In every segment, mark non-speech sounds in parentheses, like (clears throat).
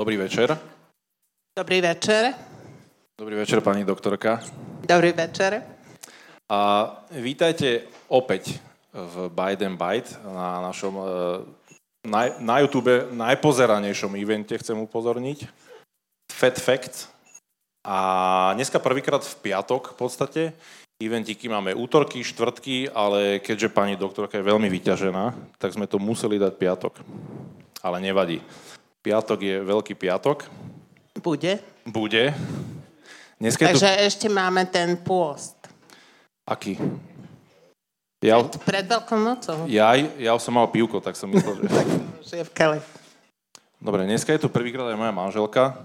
Dobrý večer. Dobrý večer. Dobrý večer, pani doktorka. Dobrý večer. A vítajte opäť v Biden Byte na našom e, na, na YouTube najpozeranejšom evente, chcem upozorniť. Fat Fact. A dneska prvýkrát v piatok v podstate. Eventiky máme útorky, štvrtky, ale keďže pani doktorka je veľmi vyťažená, tak sme to museli dať piatok. Ale nevadí. Piatok je veľký piatok. Bude. Bude. Dneska Takže tu... ešte máme ten pôst. Aký? Ja... Pred, pred Veľkou nocou. Ja, ja som mal pivko, tak som myslel, že... (laughs) je v keli. Dobre, dneska je tu prvýkrát aj moja manželka.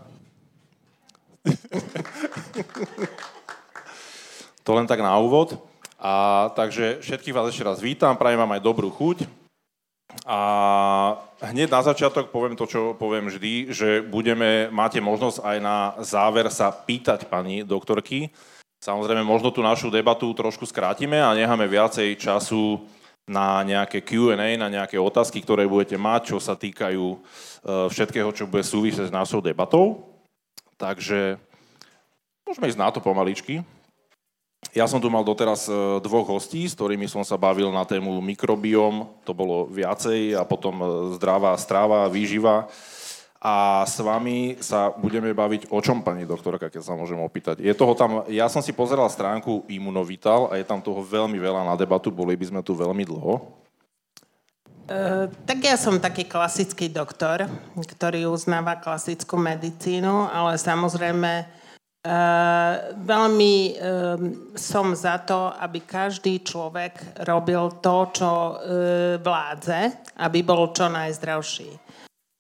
to len tak na úvod. A takže všetkých vás ešte raz vítam, prajem vám aj dobrú chuť. A hneď na začiatok poviem to, čo poviem vždy, že budeme, máte možnosť aj na záver sa pýtať pani doktorky, Samozrejme, možno tú našu debatu trošku skrátime a necháme viacej času na nejaké Q&A, na nejaké otázky, ktoré budete mať, čo sa týkajú e, všetkého, čo bude súvisieť s našou debatou. Takže môžeme ísť na to pomaličky. Ja som tu mal doteraz e, dvoch hostí, s ktorými som sa bavil na tému mikrobiom, to bolo viacej, a potom e, zdravá strava, výživa a s vami sa budeme baviť o čom, pani doktorka, keď sa môžem opýtať. Je toho tam, ja som si pozeral stránku Imunovital a je tam toho veľmi veľa na debatu, boli by sme tu veľmi dlho. Uh, tak ja som taký klasický doktor, ktorý uznáva klasickú medicínu, ale samozrejme uh, veľmi uh, som za to, aby každý človek robil to, čo vládze, aby bol čo najzdravší.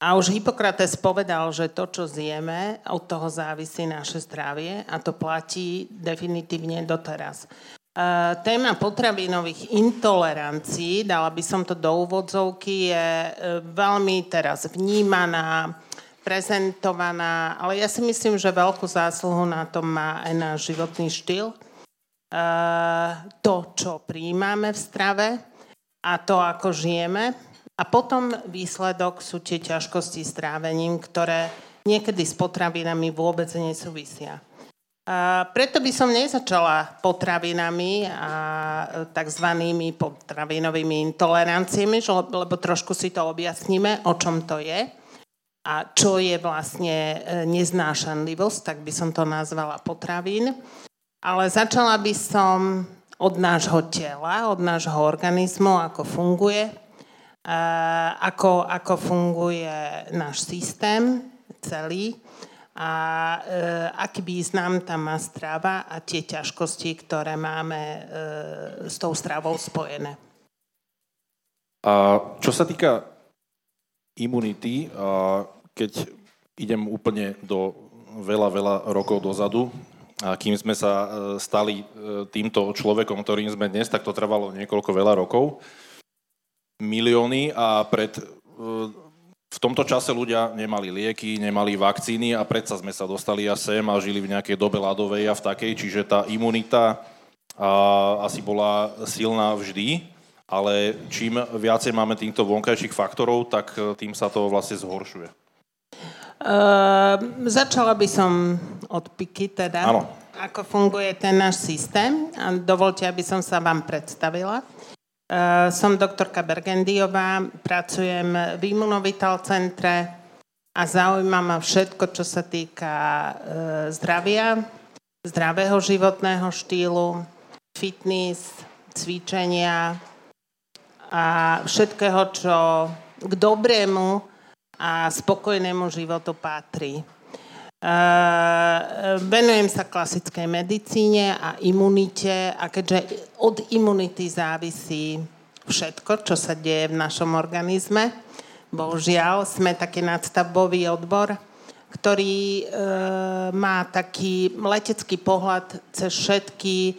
A už Hippokrates povedal, že to, čo zjeme, od toho závisí naše zdravie a to platí definitívne doteraz. Uh, téma potravinových intolerancií, dala by som to do úvodzovky, je uh, veľmi teraz vnímaná, prezentovaná, ale ja si myslím, že veľkú zásluhu na tom má aj náš životný štýl. Uh, to, čo príjmame v strave a to, ako žijeme. A potom výsledok sú tie ťažkosti s trávením, ktoré niekedy s potravinami vôbec nesúvisia. A preto by som nezačala potravinami a tzv. potravinovými intoleranciami, lebo trošku si to objasníme, o čom to je a čo je vlastne e, neznášanlivosť, tak by som to nazvala potravín. Ale začala by som od nášho tela, od nášho organizmu, ako funguje, ako, ako funguje náš systém celý a e, aký význam tam má strava a tie ťažkosti, ktoré máme e, s tou stravou spojené. A čo sa týka imunity, a keď idem úplne do veľa, veľa rokov dozadu, a kým sme sa e, stali e, týmto človekom, ktorým sme dnes, tak to trvalo niekoľko veľa rokov milióny a pred, e, v tomto čase ľudia nemali lieky, nemali vakcíny a predsa sme sa dostali a sem a žili v nejakej dobe ľadovej a v takej, čiže tá imunita a, asi bola silná vždy, ale čím viacej máme týchto vonkajších faktorov, tak tým sa to vlastne zhoršuje. Uh, začala by som od piky teda. Áno. Ako funguje ten náš systém. A dovolte, aby som sa vám predstavila. Uh, som doktorka Bergendiová, pracujem v Imunovital centre a zaujíma ma všetko, čo sa týka uh, zdravia, zdravého životného štýlu, fitness, cvičenia a všetkého, čo k dobrému a spokojnému životu patrí. Uh, venujem sa klasickej medicíne a imunite a keďže od imunity závisí všetko, čo sa deje v našom organizme, bohužiaľ sme taký nadstavbový odbor, ktorý uh, má taký letecký pohľad cez všetky,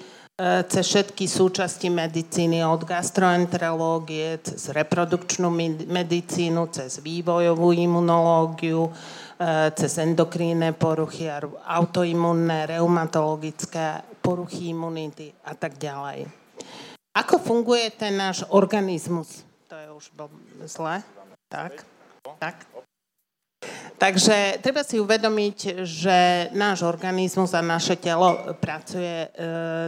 cez všetky súčasti medicíny, od gastroenterológie, cez reprodukčnú medicínu, cez vývojovú imunológiu, Eh, cez endokrínne poruchy, autoimunné, reumatologické poruchy imunity a tak ďalej. Ako funguje ten náš organizmus? To je už zle. Tak, tak. Takže treba si uvedomiť, že náš organizmus a naše telo pracuje e,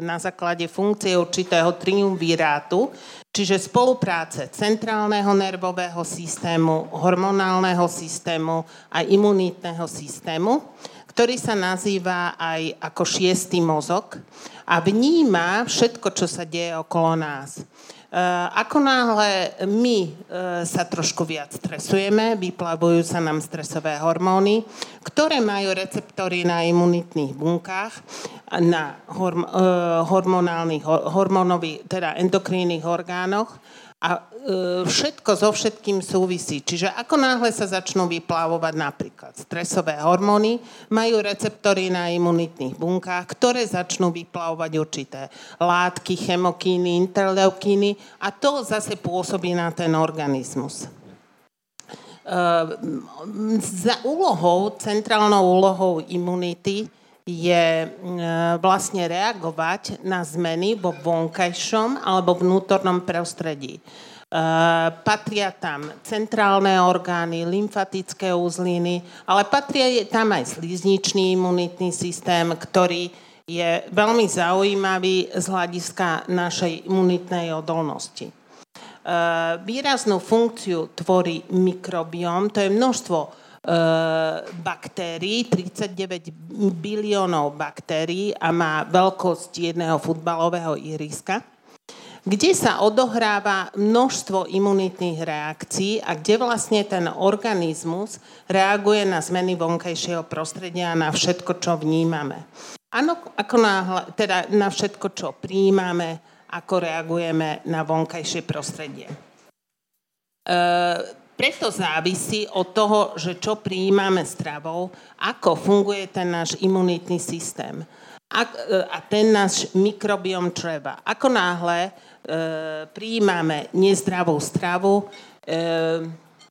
na základe funkcie určitého triumvirátu, čiže spolupráce centrálneho nervového systému, hormonálneho systému a imunitného systému, ktorý sa nazýva aj ako šiestý mozog a vníma všetko, čo sa deje okolo nás. Eh, ako náhle my eh, sa trošku viac stresujeme, vyplavujú sa nám stresové hormóny, ktoré majú receptory na imunitných bunkách, na horm, eh, hormonálnych, hormónových, teda endokrínnych orgánoch a e, všetko so všetkým súvisí. Čiže ako náhle sa začnú vyplávovať napríklad stresové hormóny, majú receptory na imunitných bunkách, ktoré začnú vyplávovať určité látky, chemokíny, interleukíny a to zase pôsobí na ten organizmus. E, za úlohou, centrálnou úlohou imunity je e, vlastne reagovať na zmeny vo vonkajšom alebo vnútornom prostredí. E, patria tam centrálne orgány, lymfatické uzliny, ale patria tam aj slizničný imunitný systém, ktorý je veľmi zaujímavý z hľadiska našej imunitnej odolnosti. E, výraznú funkciu tvorí mikrobióm, to je množstvo baktérií, 39 biliónov baktérií a má veľkosť jedného futbalového iriska, kde sa odohráva množstvo imunitných reakcií a kde vlastne ten organizmus reaguje na zmeny vonkajšieho prostredia a na všetko, čo vnímame. Áno, ako na, teda na všetko, čo príjmame, ako reagujeme na vonkajšie prostredie. E, preto závisí od toho, že čo prijímame stravou, ako funguje ten náš imunitný systém a, a ten náš mikrobiom čreva. Ako náhle e, prijímame nezdravú stravu, e,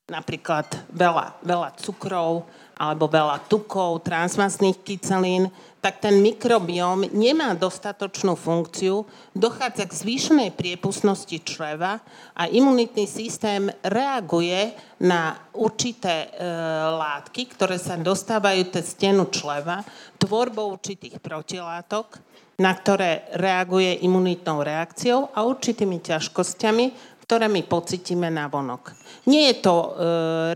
napríklad veľa, veľa cukrov alebo veľa tukov, transmasných kyselín, tak ten mikrobióm nemá dostatočnú funkciu, dochádza k zvýšenej priepustnosti čreva a imunitný systém reaguje na určité e, látky, ktoré sa dostávajú cez stenu čleva, tvorbou určitých protilátok, na ktoré reaguje imunitnou reakciou a určitými ťažkosťami, ktoré my pocitíme na vonok. Nie je to e,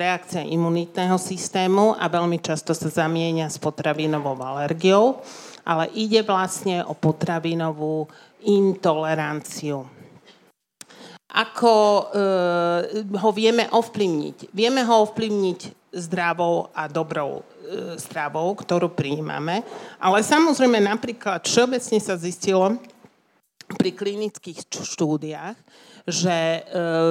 reakcia imunitného systému a veľmi často sa zamienia s potravinovou alergiou, ale ide vlastne o potravinovú intoleranciu. Ako e, ho vieme ovplyvniť? Vieme ho ovplyvniť zdravou a dobrou e, stravou, ktorú prijímame, ale samozrejme napríklad všeobecne sa zistilo pri klinických štúdiách, že e,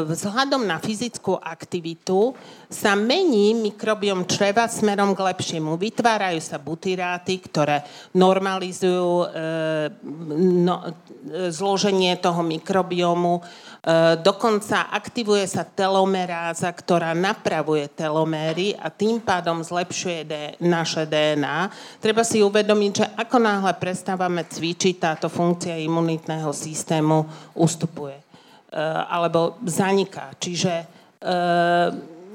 vzhľadom na fyzickú aktivitu sa mení mikrobiom čreva smerom k lepšiemu. Vytvárajú sa butyráty, ktoré normalizujú e, no, zloženie toho mikrobiomu. E, dokonca aktivuje sa telomeráza, ktorá napravuje teloméry a tým pádom zlepšuje naše DNA. Treba si uvedomiť, že ako náhle prestávame cvičiť, táto funkcia imunitného systému ustupuje. Eh, alebo zaniká. Čiže eh,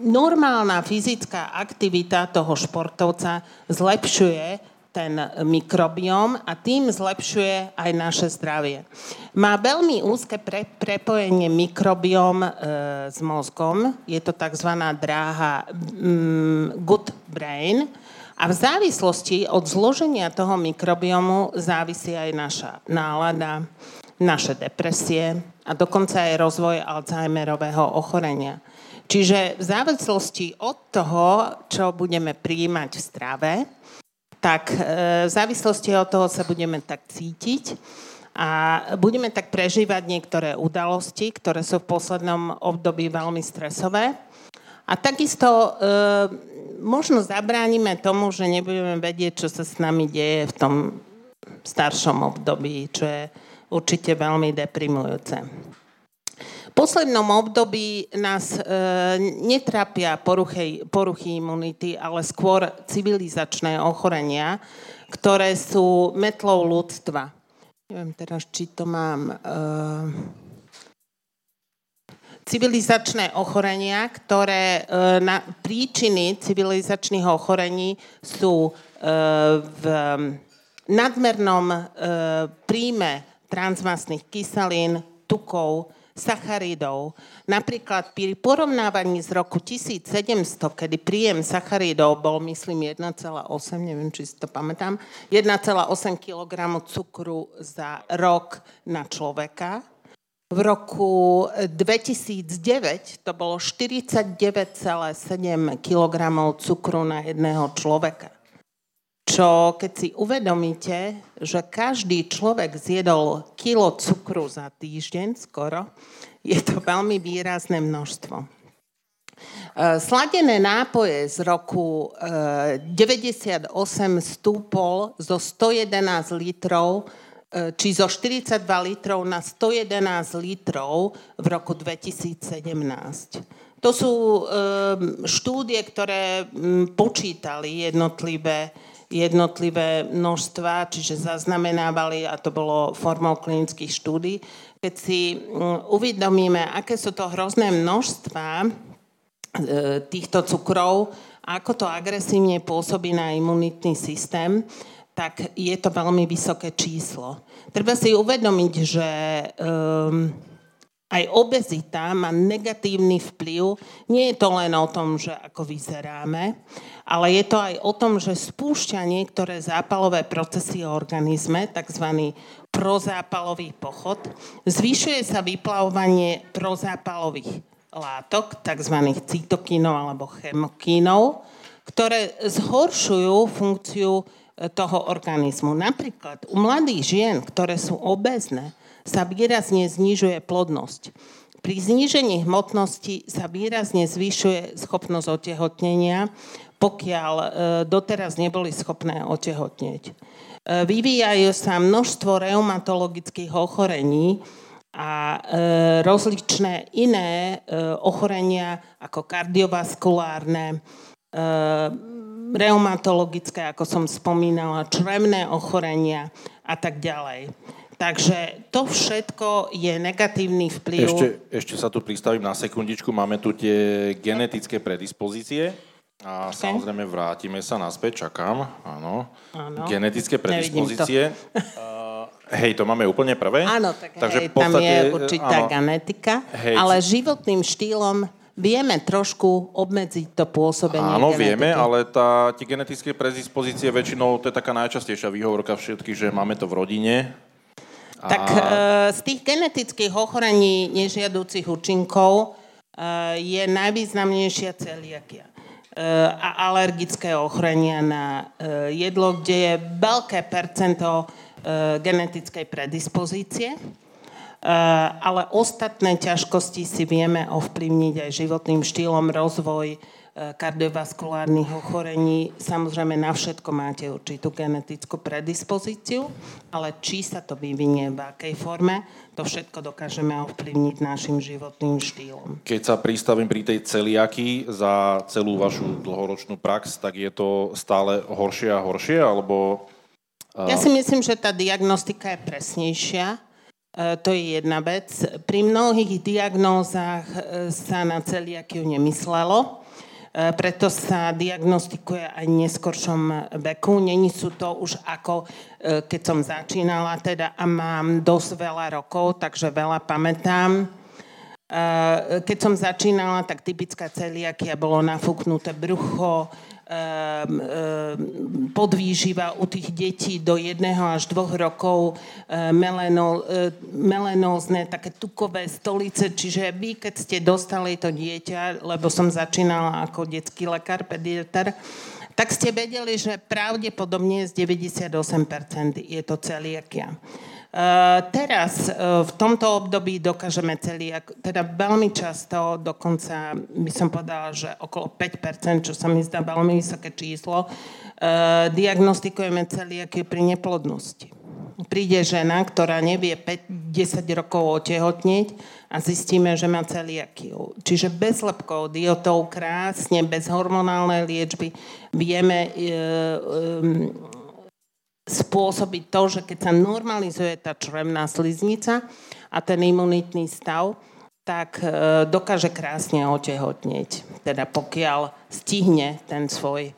normálna fyzická aktivita toho športovca zlepšuje ten mikrobióm a tým zlepšuje aj naše zdravie. Má veľmi úzke pre, prepojenie mikrobióm e, s mozgom, je to tzv. dráha mm, good brain a v závislosti od zloženia toho mikrobiomu závisí aj naša nálada, naše depresie a dokonca aj rozvoj Alzheimerového ochorenia. Čiže v závislosti od toho, čo budeme prijímať v strave, tak e, v závislosti od toho sa budeme tak cítiť a budeme tak prežívať niektoré udalosti, ktoré sú v poslednom období veľmi stresové. A takisto e, možno zabránime tomu, že nebudeme vedieť, čo sa s nami deje v tom staršom období, čo je určite veľmi deprimujúce. V poslednom období nás e, netrapia poruchy, poruchy imunity, ale skôr civilizačné ochorenia, ktoré sú metlou ľudstva. Neviem teraz, či to mám... E, civilizačné ochorenia, ktoré na, príčiny civilizačných ochorení sú v nadmernom príjme transmastných kyselín, tukov, sacharidov. Napríklad pri porovnávaní z roku 1700, kedy príjem sacharidov bol, myslím, 1,8, neviem, či si to pamätám, 1,8 kg cukru za rok na človeka. V roku 2009 to bolo 49,7 kg cukru na jedného človeka čo keď si uvedomíte, že každý človek zjedol kilo cukru za týždeň skoro, je to veľmi výrazné množstvo. E, sladené nápoje z roku 98 e, stúpol zo 111 litrov e, či zo 42 litrov na 111 litrov v roku 2017. To sú štúdie, ktoré počítali jednotlivé jednotlivé množstva, čiže zaznamenávali, a to bolo formou klinických štúdí. Keď si mm, uvedomíme, aké sú to hrozné množstva e, týchto cukrov, ako to agresívne pôsobí na imunitný systém, tak je to veľmi vysoké číslo. Treba si uvedomiť, že um, aj obezita má negatívny vplyv. Nie je to len o tom, že ako vyzeráme, ale je to aj o tom, že spúšťa niektoré zápalové procesy v organizme, tzv. prozápalový pochod. Zvyšuje sa vyplavovanie prozápalových látok, tzv. cytokínov alebo chemokínov, ktoré zhoršujú funkciu e, toho organizmu. Napríklad u mladých žien, ktoré sú obezné, sa výrazne znižuje plodnosť. Pri znížení hmotnosti sa výrazne zvyšuje schopnosť otehotnenia, pokiaľ e, doteraz neboli schopné otehotnieť. E, vyvíjajú sa množstvo reumatologických ochorení a e, rozličné iné ochorenia ako kardiovaskulárne, reumatologické, ako som spomínala, črevné ochorenia a tak ďalej. Takže to všetko je negatívny vplyv. Ešte, ešte sa tu pristavím na sekundičku. Máme tu tie genetické predispozície. A okay. samozrejme vrátime sa naspäť, čakám. Áno. Áno. Genetické predispozície. Uh, (laughs) hej, to máme úplne prvé. Áno, tak Takže hej, podstate, tam je určitá áno, genetika, hej, ale životným štýlom vieme trošku obmedziť to pôsobenie Áno, genetiky. vieme, ale tá, tie genetické predispozície väčšinou, to je taká najčastejšia výhovorka všetkých, že máme to v rodine, tak e, z tých genetických ochorení nežiadúcich účinkov e, je najvýznamnejšia celiakia a alergické ochorenia na jedlo, kde je veľké percento genetickej predispozície. Ale ostatné ťažkosti si vieme ovplyvniť aj životným štýlom, rozvoj, kardiovaskulárnych ochorení. Samozrejme, na všetko máte určitú genetickú predispozíciu, ale či sa to vyvinie v akej forme, to všetko dokážeme ovplyvniť našim životným štýlom. Keď sa pristavím pri tej celiaky za celú vašu dlhoročnú prax, tak je to stále horšie a horšie, alebo... Ja si myslím, že tá diagnostika je presnejšia. E, to je jedna vec. Pri mnohých diagnózach e, sa na celiakiu nemyslelo. E, preto sa diagnostikuje aj v neskoršom veku. Není sú to už ako e, keď som začínala teda a mám dosť veľa rokov, takže veľa pamätám. E, keď som začínala, tak typická celiakia bolo nafúknuté brucho, podvýživa u tých detí do jedného až dvoch rokov ehm, meleno, melenózne, také tukové stolice, čiže vy, keď ste dostali to dieťa, lebo som začínala ako detský lekár, pediatr, tak ste vedeli, že pravdepodobne z 98% je to celiakia. Eh, teraz eh, v tomto období dokážeme celý, teda veľmi často, dokonca by som povedala, že okolo 5%, čo sa mi zdá veľmi vysoké číslo, eh, diagnostikujeme celiakiu pri neplodnosti. Príde žena, ktorá nevie 5-10 rokov otehotnieť a zistíme, že má celiakiu. Čiže bez lepkov, diotov, krásne, bez hormonálnej liečby vieme e, e, spôsobiť to, že keď sa normalizuje tá črevná sliznica a ten imunitný stav, tak e, dokáže krásne otehotnieť. Teda pokiaľ stihne ten svoj e,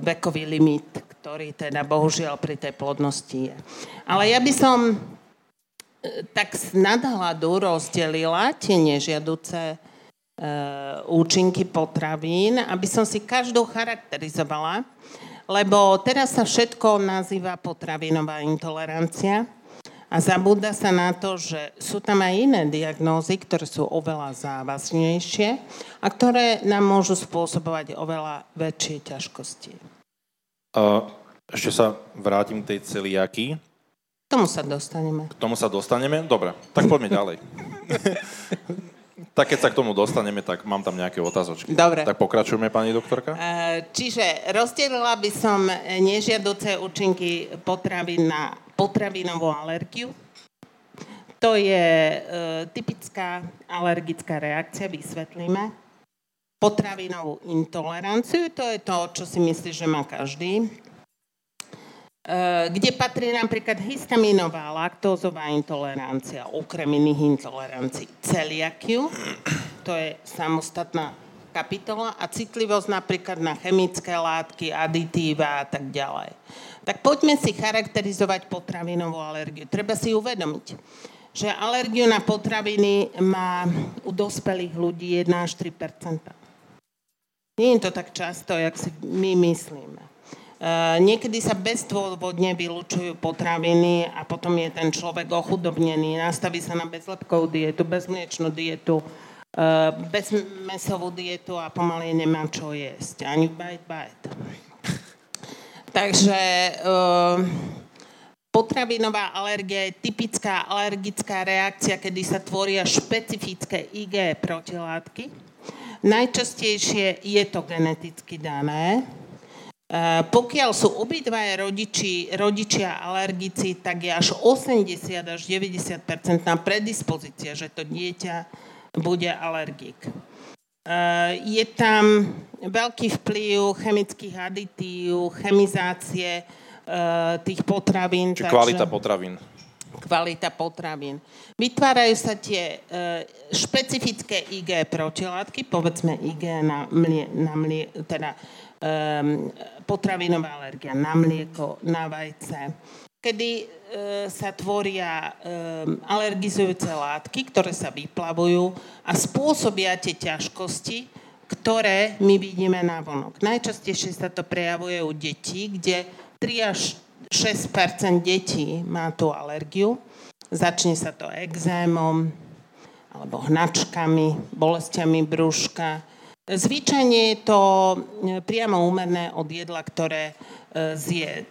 vekový limit, ktorý teda bohužiaľ pri tej plodnosti je. Ale ja by som e, tak z nadhľadu rozdelila tie nežiaduce účinky potravín, aby som si každú charakterizovala, lebo teraz sa všetko nazýva potravinová intolerancia a zabúda sa na to, že sú tam aj iné diagnózy, ktoré sú oveľa závažnejšie a ktoré nám môžu spôsobovať oveľa väčšie ťažkosti. Uh, ešte sa vrátim k tej celiaky. K tomu sa dostaneme. K tomu sa dostaneme? Dobre, tak poďme ďalej. (laughs) tak keď sa k tomu dostaneme, tak mám tam nejaké otázočky. Dobre. Tak pokračujeme, pani doktorka. Čiže rozdelila by som nežiaduce účinky potravín na potravinovú alergiu. To je e, typická alergická reakcia, vysvetlíme. Potravinovú intoleranciu, to je to, čo si myslí, že má každý. E, kde patrí napríklad histaminová laktózová intolerancia, okrem iných intolerancií. Celiakiu, to je samostatná kapitola a citlivosť napríklad na chemické látky, aditíva a tak ďalej. Tak poďme si charakterizovať potravinovú alergiu. Treba si uvedomiť, že alergiu na potraviny má u dospelých ľudí 1 až 3 Nie je to tak často, jak si my myslíme. Uh, niekedy sa bezdôvodne vylúčujú potraviny a potom je ten človek ochudobnený, nastaví sa na bezlepkovú dietu, bezmliečnú dietu, uh, bezmesovú dietu a pomaly nemá čo jesť. Ani bajt, bajt. Takže uh, potravinová alergia je typická alergická reakcia, kedy sa tvoria špecifické IG protilátky. Najčastejšie je to geneticky dané. Uh, pokiaľ sú obidvaja rodiči, rodičia alergici, tak je až 80 až 90% predispozícia, že to dieťa bude alergik. Uh, je tam veľký vplyv chemických aditív, chemizácie uh, tých potravín. Čiže takže, kvalita potravín. Kvalita potravín. Vytvárajú sa tie uh, špecifické IG protilátky, povedzme IG na, mlie, na mlie, teda um, potravinová alergia na mlieko, na vajce, kedy e, sa tvoria e, alergizujúce látky, ktoré sa vyplavujú a spôsobia tie ťažkosti, ktoré my vidíme na vonok. Najčastejšie sa to prejavuje u detí, kde 3 až 6% detí má tú alergiu. Začne sa to exémom alebo hnačkami, bolestiami brúška. Zvyčajne je to e, priamo úmerné od jedla, ktoré E, zje.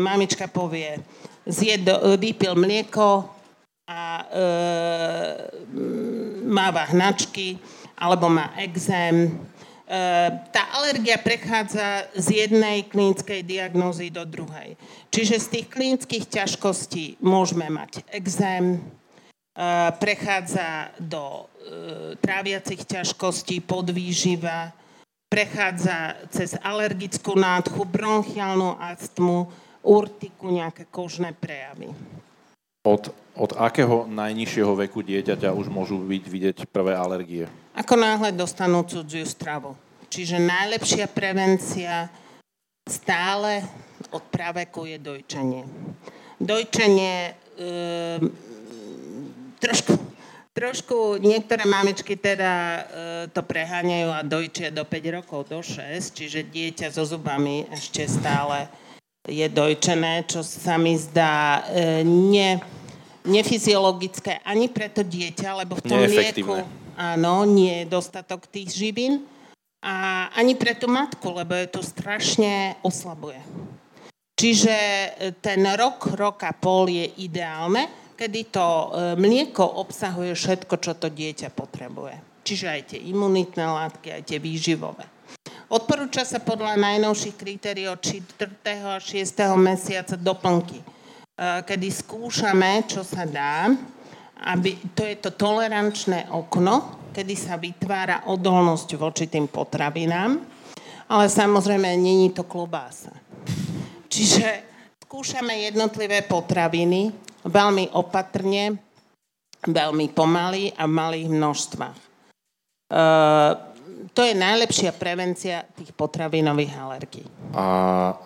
Mamička povie, zje do, vypil mlieko a e, máva hnačky alebo má exém. E, tá alergia prechádza z jednej klinickej diagnózy do druhej. Čiže z tých klinických ťažkostí môžeme mať exém, prechádza do e, tráviacich ťažkostí, podvýživa, prechádza cez alergickú nádchu, bronchiálnu astmu, urtiku, nejaké kožné prejavy. Od, od akého najnižšieho veku dieťaťa už môžu byť vidieť prvé alergie? Ako náhle dostanú cudziu stravu. Čiže najlepšia prevencia stále od praveku je dojčenie. Dojčenie e, trošku Trošku niektoré mamičky teda e, to preháňajú a dojčia do 5 rokov, do 6, čiže dieťa so zubami ešte stále je dojčené, čo sa mi zdá e, ne, nefyziologické ani pre to dieťa, lebo v tom lieku áno, nie je dostatok tých živín a ani pre tú matku, lebo je to strašne oslabuje. Čiže e, ten rok, rok a pol je ideálne, kedy to e, mlieko obsahuje všetko, čo to dieťa potrebuje. Čiže aj tie imunitné látky, aj tie výživové. Odporúča sa podľa najnovších kritérií od 4. a 6. mesiaca doplnky, e, kedy skúšame, čo sa dá, aby, to je to tolerančné okno, kedy sa vytvára odolnosť voči tým potravinám, ale samozrejme není to klobása. Čiže skúšame jednotlivé potraviny veľmi opatrne veľmi pomaly a v malých množstvách. E, to je najlepšia prevencia tých potravinových alergií. A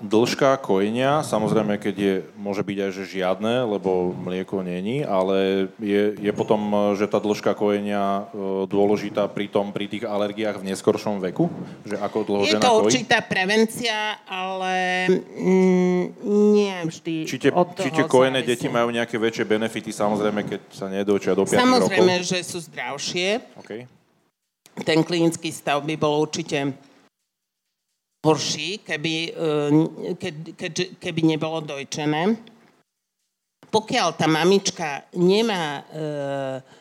dĺžka kojenia, samozrejme, keď je, môže byť aj že žiadne, lebo mlieko není, ale je, je potom, že tá dĺžka kojenia e, dôležitá pri tom, pri tých alergiách v neskoršom veku? Že ako dlho je to určitá prevencia, ale mm, nie vždy Či tie, od či tie kojené závisí. deti majú nejaké väčšie benefity, samozrejme, keď sa nedočia do 5 samozrejme, rokov? Samozrejme, že sú zdravšie. Okay ten klinický stav by bol určite horší, keby, eh, ke, ke, keby nebolo dojčené. Pokiaľ tá mamička nemá e,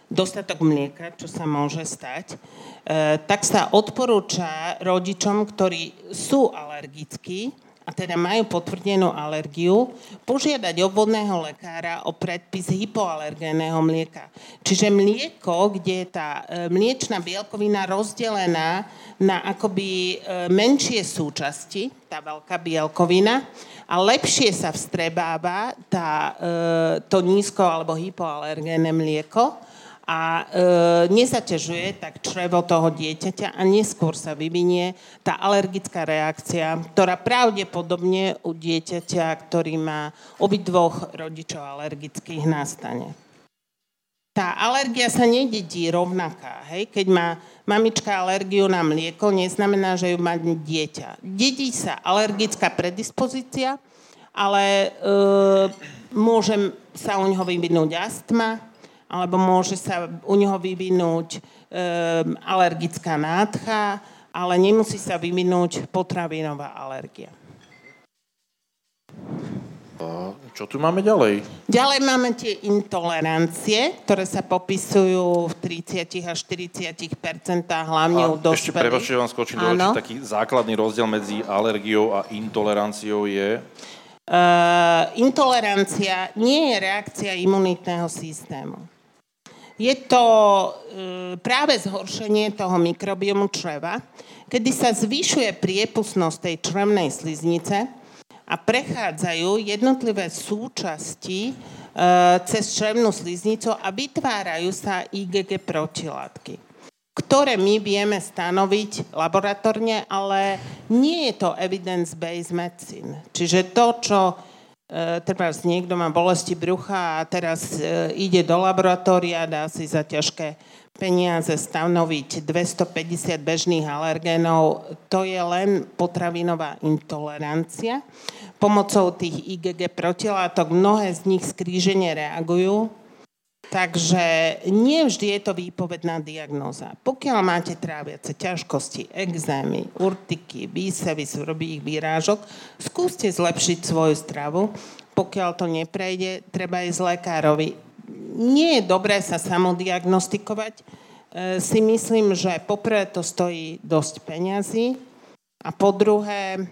dostatok mlieka, čo sa môže stať, e, tak sa odporúča rodičom, ktorí sú alergickí, a teda majú potvrdenú alergiu, požiadať obvodného lekára o predpis hypoalergénneho mlieka. Čiže mlieko, kde je tá e, mliečna bielkovina rozdelená na akoby e, menšie súčasti, tá veľká bielkovina, a lepšie sa vstrebáva tá, e, to nízko alebo hypoalergénne mlieko, a e, nezaťažuje tak črevo toho dieťaťa a neskôr sa vyvinie tá alergická reakcia, ktorá pravdepodobne u dieťaťa, ktorý má obidvoch rodičov alergických, nastane. Tá alergia sa nededí rovnaká. Hej? Keď má mamička alergiu na mlieko, neznamená, že ju má dieťa. Dedí sa alergická predispozícia, ale e, môže sa u neho vyvinúť astma, alebo môže sa u neho vyvinúť e, alergická nádcha, ale nemusí sa vyvinúť potravinová alergia. Čo tu máme ďalej? Ďalej máme tie intolerancie, ktoré sa popisujú v 30 až 40% hlavne a u dospelých. Ešte prepačte, vám skočím do očí, taký základný rozdiel medzi alergiou a intoleranciou je? Uh, intolerancia nie je reakcia imunitného systému. Je to e, práve zhoršenie toho mikrobiomu čreva, kedy sa zvyšuje priepustnosť tej črevnej sliznice a prechádzajú jednotlivé súčasti e, cez črevnú sliznicu a vytvárajú sa IgG protilátky ktoré my vieme stanoviť laboratórne, ale nie je to evidence-based medicine. Čiže to, čo treba niekto má bolesti brucha a teraz e, ide do laboratória, dá si za ťažké peniaze stanoviť 250 bežných alergénov, to je len potravinová intolerancia. Pomocou tých IgG protilátok mnohé z nich skrížene reagujú Takže nie vždy je to výpovedná diagnóza. Pokiaľ máte tráviace ťažkosti, exémy, urtiky, výsevy, súrobých výrážok, skúste zlepšiť svoju stravu. Pokiaľ to neprejde, treba ísť lekárovi. Nie je dobré sa samodiagnostikovať. E, si myslím, že poprvé to stojí dosť peňazí a po druhé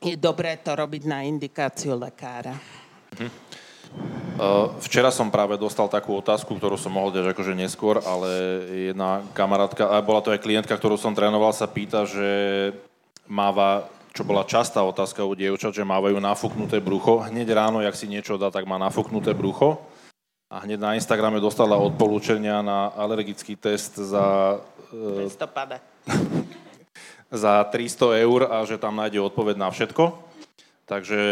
je dobré to robiť na indikáciu lekára. Hm. Uh, včera som práve dostal takú otázku, ktorú som mohol dať akože neskôr, ale jedna kamarátka, a bola to aj klientka, ktorú som trénoval, sa pýta, že máva, čo bola častá otázka u dievčat, že mávajú nafúknuté brucho. Hneď ráno, jak si niečo dá, tak má nafúknuté brucho. A hneď na Instagrame dostala odporúčania na alergický test za... Uh, (laughs) za 300 eur a že tam nájde odpoveď na všetko. Takže,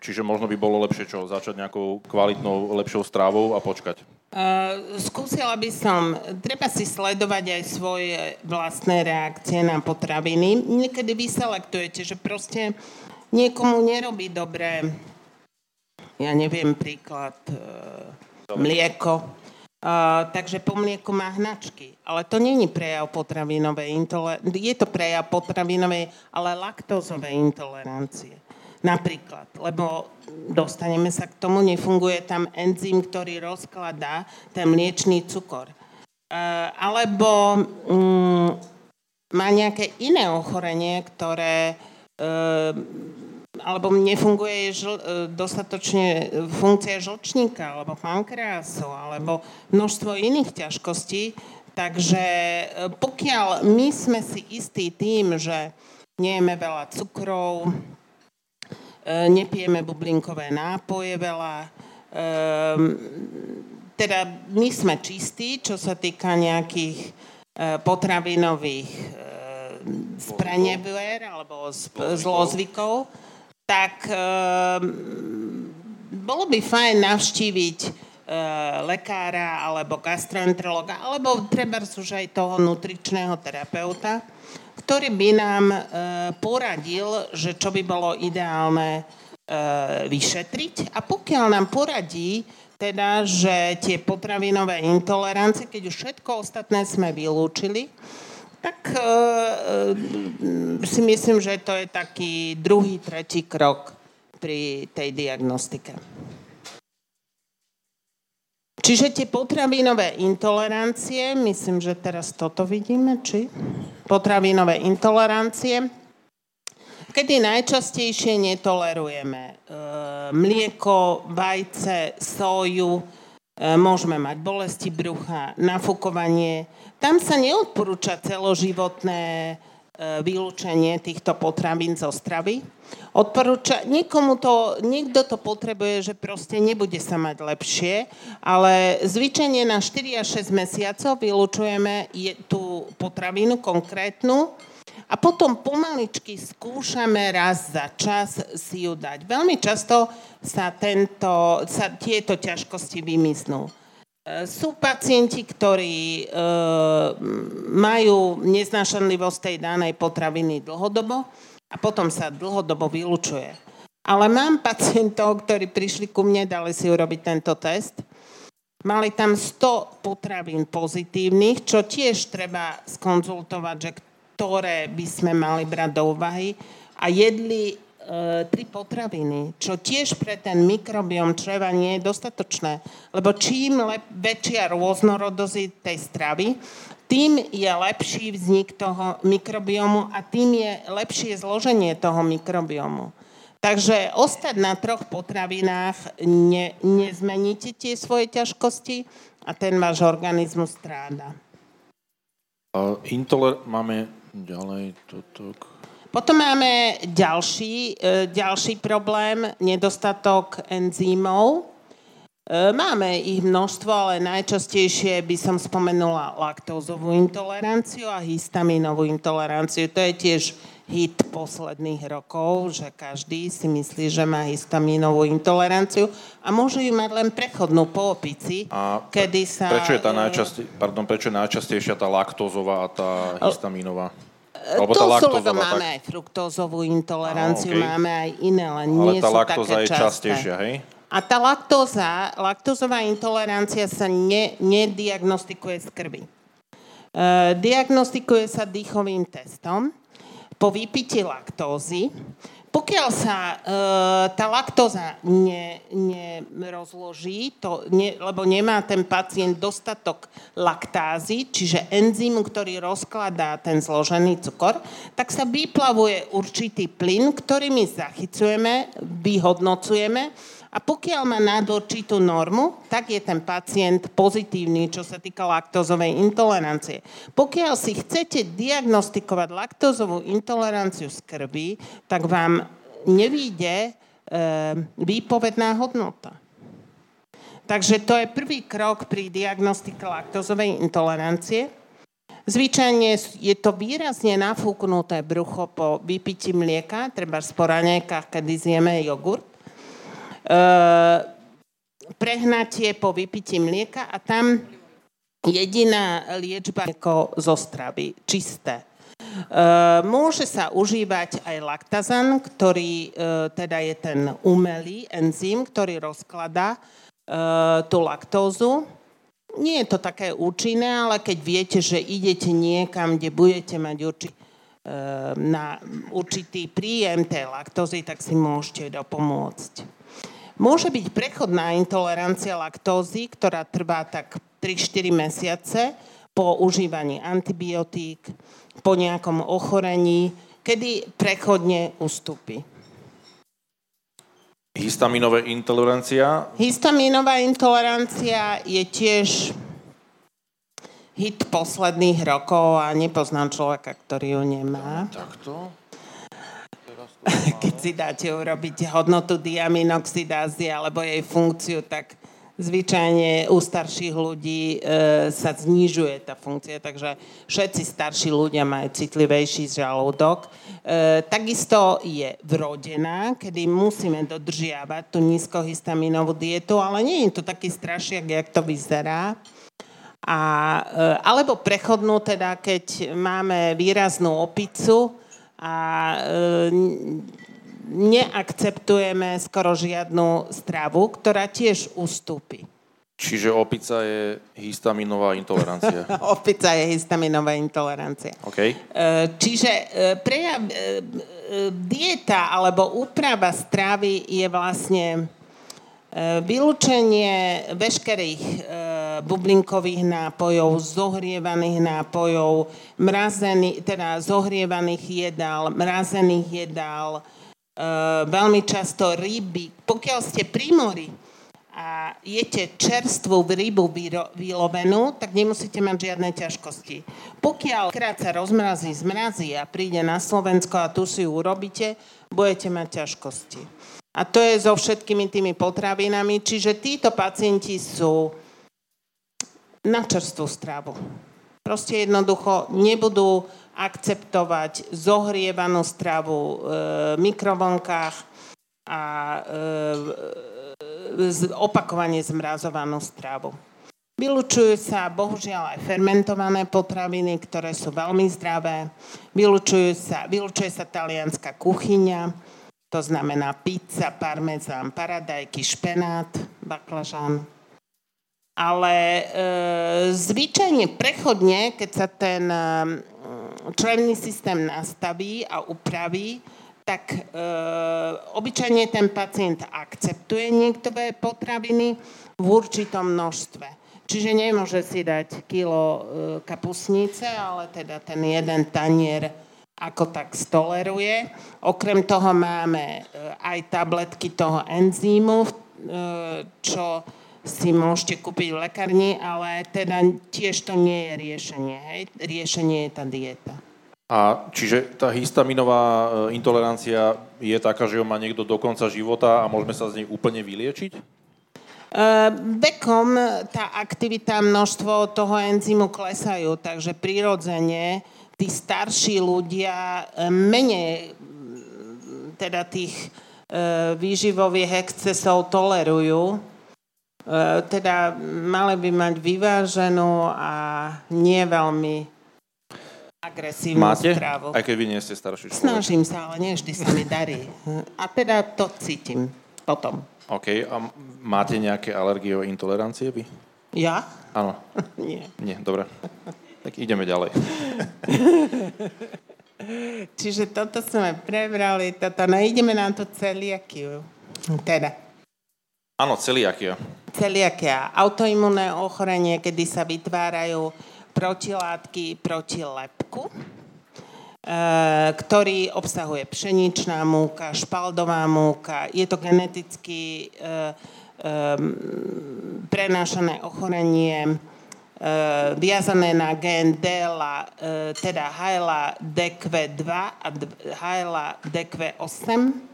čiže možno by bolo lepšie čo, začať nejakou kvalitnou, lepšou strávou a počkať. Uh, skúsila by som, treba si sledovať aj svoje vlastné reakcie na potraviny. Niekedy vy selektujete, že proste niekomu nerobí dobre, ja neviem, príklad, uh, mlieko, Uh, takže po mlieku má hnačky. Ale to není prejav potravinovej intolerancie. Je to prejav potravinovej, ale laktózovej intolerancie. Napríklad, lebo dostaneme sa k tomu, nefunguje tam enzym, ktorý rozkladá ten mliečný cukor. E, alebo mm, má nejaké iné ochorenie, ktoré e, alebo nefunguje žl, e, dostatočne funkcia žlčníka, alebo pankreasu, alebo množstvo iných ťažkostí. Takže pokiaľ my sme si istí tým, že nejeme veľa cukrov, nepijeme bublinkové nápoje veľa, e, teda my sme čistí, čo sa týka nejakých e, potravinových e, sprenevier alebo zlozvykov, tak e, bolo by fajn navštíviť e, lekára alebo gastroenterologa, alebo treba už aj toho nutričného terapeuta, ktorý by nám e, poradil, že čo by bolo ideálne e, vyšetriť. A pokiaľ nám poradí, teda, že tie potravinové intolerancie, keď už všetko ostatné sme vylúčili, tak e, si myslím, že to je taký druhý, tretí krok pri tej diagnostike. Čiže tie potravinové intolerancie, myslím, že teraz toto vidíme, či? Potravinové intolerancie, kedy najčastejšie netolerujeme e, mlieko, vajce, soju, e, môžeme mať bolesti brucha, nafúkovanie. Tam sa neodporúča celoživotné vylúčenie týchto potravín zo stravy. Odporúča, niekomu to, niekto to potrebuje, že proste nebude sa mať lepšie, ale zvyčajne na 4 až 6 mesiacov vylúčujeme tú potravinu konkrétnu a potom pomaličky skúšame raz za čas si ju dať. Veľmi často sa, tento, sa tieto ťažkosti vymysnú. E, sú pacienti, ktorí e, majú neznášanlivosť tej danej potraviny dlhodobo a potom sa dlhodobo vylučuje. Ale mám pacientov, ktorí prišli ku mne, dali si urobiť tento test. Mali tam 100 potravín pozitívnych, čo tiež treba skonzultovať, že ktoré by sme mali brať do úvahy. A jedli tri potraviny, čo tiež pre ten mikrobiom čreva nie je dostatočné. Lebo čím lep, väčšia rôznorodosť tej stravy, tým je lepší vznik toho mikrobiomu a tým je lepšie zloženie toho mikrobiomu. Takže ostať na troch potravinách ne, nezmeníte tie svoje ťažkosti a ten váš organizmus stráda. Intoler- máme ďalej toto. Potom máme ďalší, e, ďalší problém, nedostatok enzýmov. E, máme ich množstvo, ale najčastejšie by som spomenula laktózovú intoleranciu a histaminovú intoleranciu. To je tiež hit posledných rokov, že každý si myslí, že má histaminovú intoleranciu a môže ju mať len prechodnú po opici, a kedy sa... Prečo je, tá najčastej, pardon, prečo je najčastejšia tá laktózová a tá histaminová? Alebo tá laktóza, máme tak... aj fruktózovú intoleranciu, okay. máme aj iné, ale, ale nie sú laktóza také je časté. častejšia, hej? A tá laktóza, laktózová intolerancia sa ne, nediagnostikuje z krvi. E, diagnostikuje sa dýchovým testom. Po vypití laktózy pokiaľ sa e, tá laktóza ne, nerozloží, to ne, lebo nemá ten pacient dostatok laktázy, čiže enzym, ktorý rozkladá ten zložený cukor, tak sa vyplavuje určitý plyn, ktorý my zachycujeme, vyhodnocujeme a pokiaľ má nad určitú normu, tak je ten pacient pozitívny, čo sa týka laktózovej intolerancie. Pokiaľ si chcete diagnostikovať laktózovú intoleranciu z krvi, tak vám nevíde e, výpovedná hodnota. Takže to je prvý krok pri diagnostike laktózovej intolerancie. Zvyčajne je to výrazne nafúknuté brucho po vypití mlieka, treba v poranejkách, kedy zjeme jogurt. Ehm, prehnatie po vypití mlieka a tam jediná liečba ako zo stravy, čisté. Ehm, môže sa užívať aj laktazan, ktorý ehm, teda je ten umelý enzym, ktorý rozkladá tú laktózu. Nie je to také účinné, ale keď viete, že idete niekam, kde budete mať určitý na určitý príjem tej laktózy, tak si môžete dopomôcť. Môže byť prechodná intolerancia laktózy, ktorá trvá tak 3-4 mesiace po užívaní antibiotík, po nejakom ochorení, kedy prechodne ustúpi. Histaminová intolerancia? Histaminová intolerancia je tiež hit posledných rokov a nepoznám človeka, ktorý ju nemá. Takto? (laughs) keď si dáte urobiť hodnotu diaminoxidázy alebo jej funkciu, tak zvyčajne u starších ľudí e, sa znižuje tá funkcia, takže všetci starší ľudia majú citlivejší žalúdok. E, takisto je vrodená, kedy musíme dodržiavať tú nízkohistaminovú dietu, ale nie je to taký strašiak, jak to vyzerá. A, e, alebo prechodnú, teda keď máme výraznú opicu a e, neakceptujeme skoro žiadnu stravu, ktorá tiež ustúpi. Čiže opica je histaminová intolerancia. (laughs) opica je histaminová intolerancia. Okay. E, čiže e, prejav, dieta alebo úprava stravy je vlastne vylúčenie veškerých bublinkových nápojov, zohrievaných nápojov, mrazený, teda zohrievaných jedál, mrazených jedál, Eh, veľmi často ryby. Pokiaľ ste pri mori a jete čerstvú rybu vylovenú, tak nemusíte mať žiadne ťažkosti. Pokiaľ krát sa rozmrazí, zmrazí a príde na Slovensko a tu si ju urobíte, budete mať ťažkosti. A to je so všetkými tými potravinami, čiže títo pacienti sú na čerstvú stravu. Proste jednoducho nebudú akceptovať zohrievanú stravu e, v mikrovlnkách a e, opakovane zmrazovanú stravu. Vylučujú sa bohužiaľ aj fermentované potraviny, ktoré sú veľmi zdravé. Vylučujú sa, vylučuje sa talianská kuchyňa, to znamená pizza, parmezán, paradajky, špenát, baklažán. Ale e, zvyčajne prechodne, keď sa ten e, členný systém nastaví a upraví, tak e, obyčajne ten pacient akceptuje niektoré potraviny v určitom množstve. Čiže nemôže si dať kilo e, kapusnice, ale teda ten jeden tanier ako tak stoleruje. Okrem toho máme e, aj tabletky toho enzýmu, e, čo si môžete kúpiť v lekárni, ale teda tiež to nie je riešenie. Hej? Riešenie je tá dieta. A čiže tá histaminová e, intolerancia je taká, že ho má niekto do konca života a môžeme sa z nej úplne vyliečiť? Uh, vekom tá aktivita, množstvo toho enzymu klesajú, takže prirodzene tí starší ľudia e, menej teda tých výživových excesov tolerujú E, teda mali by mať vyváženú a nie veľmi agresívnu Máte? stravu. Aj keď vy nie ste starší človek. Snažím sa, ale nie vždy sa mi darí. A teda to cítim potom. OK. A máte nejaké alergie o intolerancie vy? Ja? Áno. (laughs) nie. Nie, dobre. Tak ideme ďalej. (laughs) Čiže toto sme prebrali, toto, no ideme na to celiakiu. Teda. Áno, celiakia. Celiakia. Autoimunné ochorenie, kedy sa vytvárajú protilátky proti lepku, e, ktorý obsahuje pšeničná múka, špaldová múka. Je to geneticky e, e, prenášané ochorenie viazané na gen DELA, teda HLA DQ2 a HLA DQ8 Ehm,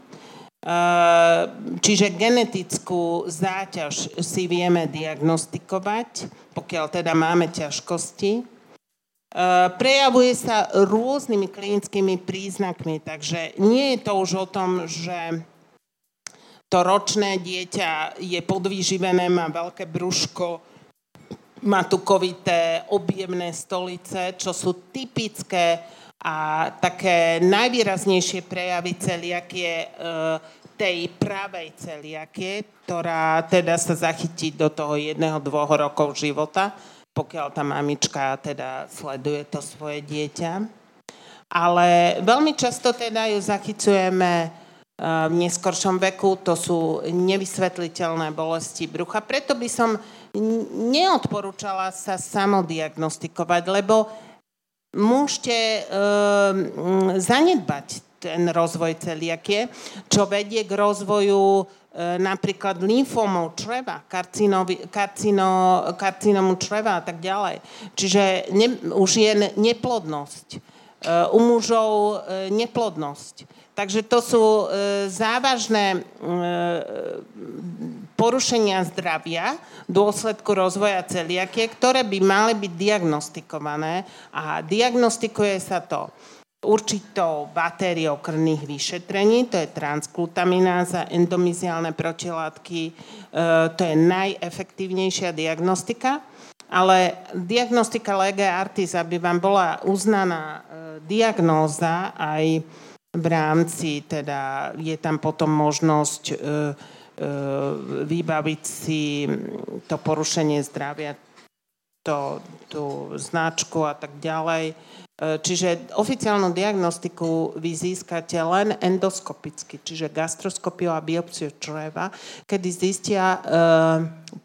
čiže genetickú záťaž si vieme diagnostikovať, pokiaľ teda máme ťažkosti. Ehm, prejavuje sa rôznymi klinickými príznakmi, takže nie je to už o tom, že to ročné dieťa je podvýživené, má veľké brúško, má tukovité objemné stolice, čo sú typické a také najvýraznejšie prejavy celiakie e, tej pravej celiakie, ktorá teda sa zachytí do toho jedného, dvoch rokov života, pokiaľ tá mamička teda sleduje to svoje dieťa. Ale veľmi často teda ju zachycujeme e, v neskoršom veku, to sú nevysvetliteľné bolesti brucha. Preto by som neodporúčala sa samodiagnostikovať, lebo môžete uh, zanedbať ten rozvoj celiakie, čo vedie k rozvoju e, napríklad lymfómov čreva, karcino, karcinomu čreva a tak ďalej. Čiže ne, už je neplodnosť. E, u mužov e, neplodnosť. Takže to sú e, závažné porušenia zdravia v dôsledku rozvoja celiakie, ktoré by mali byť diagnostikované a diagnostikuje sa to určitou batériou krvných vyšetrení, to je transglutamináza, endomiziálne protilátky, to je najefektívnejšia diagnostika. Ale diagnostika lega artis, aby vám bola uznaná e, diagnóza aj v rámci, teda je tam potom možnosť e, vybaviť si to porušenie zdravia, to, tú značku a tak ďalej. E, čiže oficiálnu diagnostiku vy získate len endoskopicky, čiže gastroskopiu a biopsiu čreva, kedy zistia e,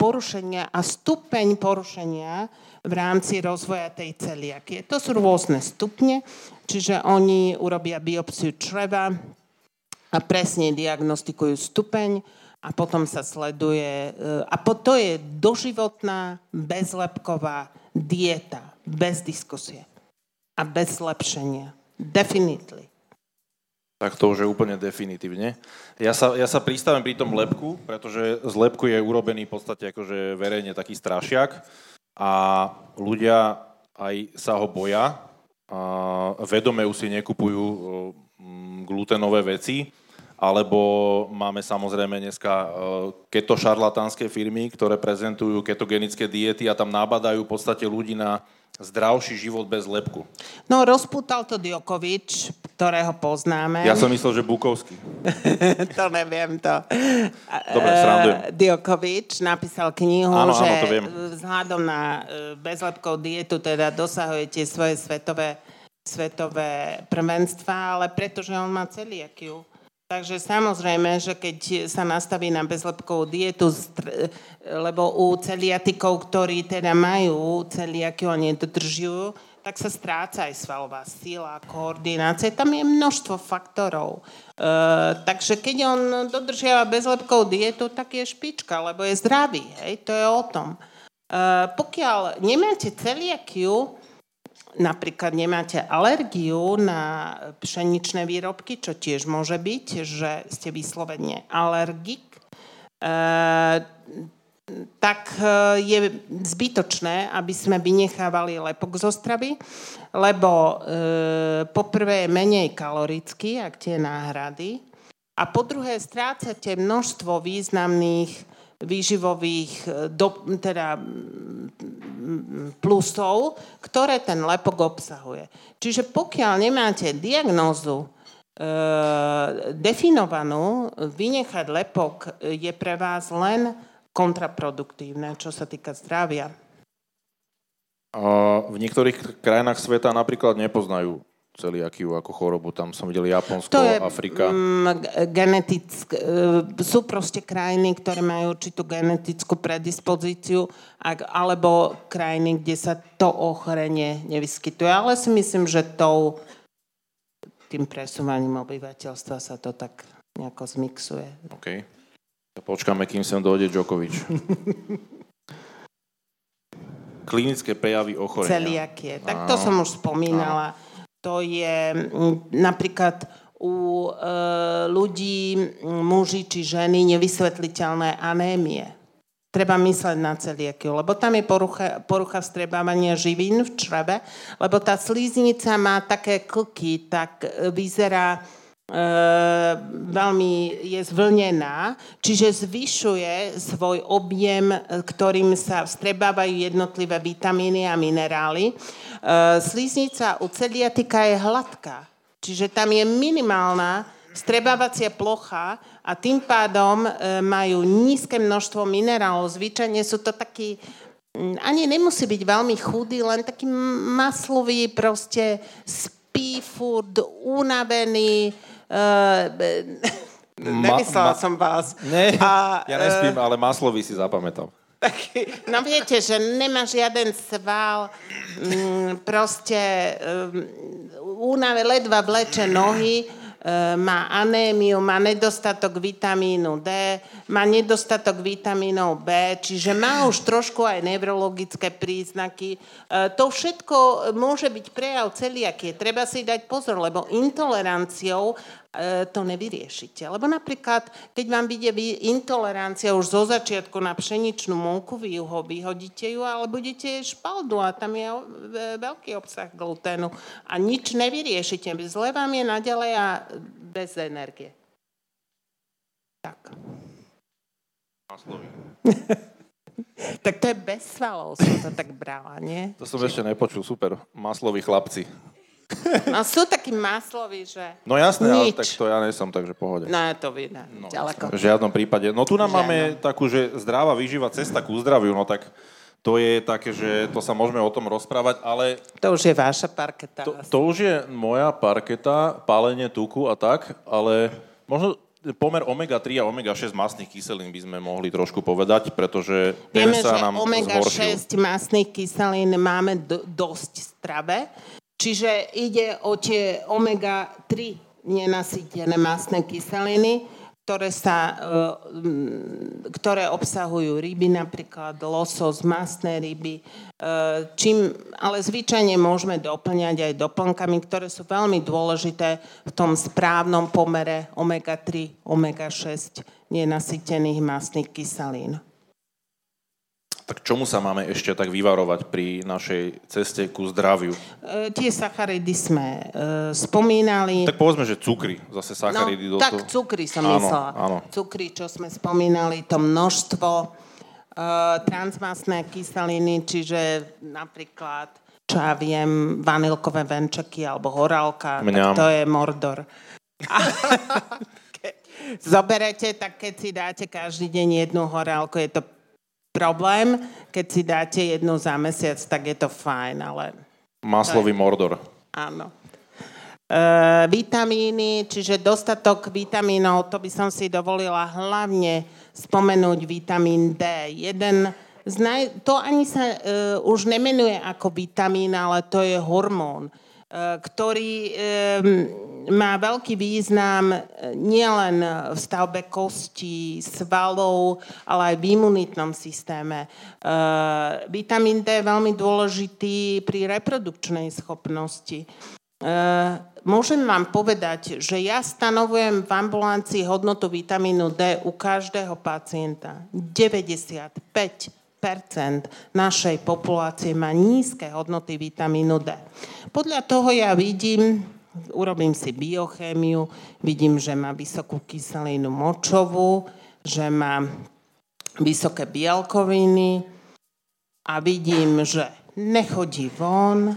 porušenia a stupeň porušenia v rámci rozvoja tej celiakie. To sú rôzne stupne, čiže oni urobia biopsiu čreva a presne diagnostikujú stupeň a potom sa sleduje, e, a to je doživotná bezlepková dieta, bez diskusie a bez zlepšenia. Definitely. Tak to už je úplne definitívne. Ja sa, ja sa pristavím pri tom lepku, pretože z lepku je urobený v podstate akože verejne taký strašiak a ľudia aj sa ho boja a vedome už si nekupujú glutenové veci, alebo máme samozrejme dneska keto šarlatánske firmy, ktoré prezentujú ketogenické diety a tam nabadajú v podstate ľudí na zdravší život bez lepku. No, rozputal to Djokovič, ktorého poznáme. Ja som myslel, že Bukovský. (laughs) to neviem to. Dobre, srandujem. Eh, Djokovič napísal knihu, áno, že áno, to viem. vzhľadom na eh, bezlepkovú dietu teda dosahujete svoje svetové, svetové prvenstva, ale pretože on má celiakiu Takže samozrejme, že keď sa nastaví na bezlepkovú dietu, lebo u celiatikov, ktorí teda majú celiakiu a nedodržujú, tak sa stráca aj svalová sila, koordinácia. Tam je množstvo faktorov. E, takže keď on dodržiava bezlepkovú dietu, tak je špička, lebo je zdravý. Hej? To je o tom. E, pokiaľ nemáte celiakiu, napríklad nemáte alergiu na pšeničné výrobky, čo tiež môže byť, že ste vyslovene alergik, eh, tak eh, je zbytočné, aby sme vynechávali lepok zo stravy, lebo e, poprvé je menej kalorický, ak tie náhrady, a po druhé strácate množstvo významných výživových e, do, teda plusov, ktoré ten lepok obsahuje. Čiže pokiaľ nemáte diagnózu e, definovanú, vynechať lepok je pre vás len kontraproduktívne, čo sa týka zdravia. A v niektorých krajinách sveta napríklad nepoznajú celiakiu ako chorobu. Tam som videl Japonsko, to je, Afrika. Mm, genetick, e, sú proste krajiny, ktoré majú určitú genetickú predispozíciu, alebo krajiny, kde sa to ochorenie nevyskytuje. Ale si myslím, že tou, tým presúvaním obyvateľstva sa to tak nejako zmixuje. OK. Počkáme, kým sem dojde Djokovič. (laughs) Klinické prejavy ochorenia. Celiakie. Tak to som už spomínala. Áno to je mm, napríklad u e, ľudí, muži či ženy, nevysvetliteľné anémie. Treba mysleť na celiakiu, lebo tam je porucha, porucha vstrebávania živín v čreve, lebo tá slíznica má také klky, tak e, vyzerá veľmi je zvlnená, čiže zvyšuje svoj objem, ktorým sa vstrebávajú jednotlivé vitamíny a minerály. Eh, slíznica u celiatika je hladká, čiže tam je minimálna strebávacia plocha a tým pádom eh, majú nízke množstvo minerálov. Zvyčajne sú to takí, mm, ani nemusí byť veľmi chudý, len taký maslový, proste spí furt, unavený. Uh, Nemyslela ma, ma, som vás. Ne, a, ja nespím, uh, ale maslový si zapamätal. Taký, no viete, že nemá žiaden sval, mm, proste um, únave ledva vleče nohy, má anémiu, má nedostatok vitamínu D, má nedostatok vitamínov B, čiže má už trošku aj neurologické príznaky. Uh, to všetko môže byť prejav celiakie. Treba si dať pozor, lebo intoleranciou to nevyriešite. Lebo napríklad, keď vám vyjde intolerancia už zo začiatku na pšeničnú múku, vy ho vyhodíte ju, ale budete špaldu a tam je veľký obsah gluténu a nič nevyriešite. Zle vám je naďalej a bez energie. Tak. (laughs) tak to je bez svalov, som to tak brala, nie? To som ešte nepočul, super. Masloví chlapci. No sú takí masloví, že No jasné, ale tak to ja nesom, takže pohode. No to vidno, no, ďaleko. V žiadnom prípade. No tu nám máme takú, že zdravá výživa, cesta ku zdraviu, no tak to je také, že to sa môžeme o tom rozprávať, ale... To už je vaša parketa. To, to už je moja parketa, pálenie tuku a tak, ale možno pomer omega-3 a omega-6 masných kyselín by sme mohli trošku povedať, pretože ten Vieme, sa nám omega-6 masných kyselín máme do, dosť strave, Čiže ide o tie omega-3 nenasytené masné kyseliny, ktoré, sa, e, ktoré obsahujú ryby, napríklad losos, masné ryby, e, čím, ale zvyčajne môžeme doplňať aj doplnkami, ktoré sú veľmi dôležité v tom správnom pomere omega-3, omega-6 nenasytených masných kyselín. Tak čomu sa máme ešte tak vyvarovať pri našej ceste ku zdraviu? E, tie sacharidy sme e, spomínali. Tak povedzme, že cukry, zase sacharidy. No, do tak cukry som áno, myslela. Áno. Cukry, čo sme spomínali, to množstvo e, transmasné kyseliny, čiže napríklad, čo ja viem, vanilkové venčeky alebo horálka, Mňam. tak to je mordor. (laughs) zoberete, tak keď si dáte každý deň jednu horálku, je to problém. Keď si dáte jednu za mesiac, tak je to fajn, ale... Maslový mordor. Áno. E, vitamíny, čiže dostatok vitamínov, to by som si dovolila hlavne spomenúť vitamín D. Jeden z naj, to ani sa e, už nemenuje ako vitamín, ale to je hormón, ktorý e, má veľký význam e, nielen v stavbe kostí, svalov, ale aj v imunitnom systéme. E, vitamín D je veľmi dôležitý pri reprodukčnej schopnosti. Môžem vám povedať, že ja stanovujem v ambulancii hodnotu vitamínu D u každého pacienta. 95 našej populácie má nízke hodnoty vitamínu D. Podľa toho ja vidím, urobím si biochémiu, vidím, že má vysokú kyselinu močovú, že má vysoké bielkoviny a vidím, že nechodí von,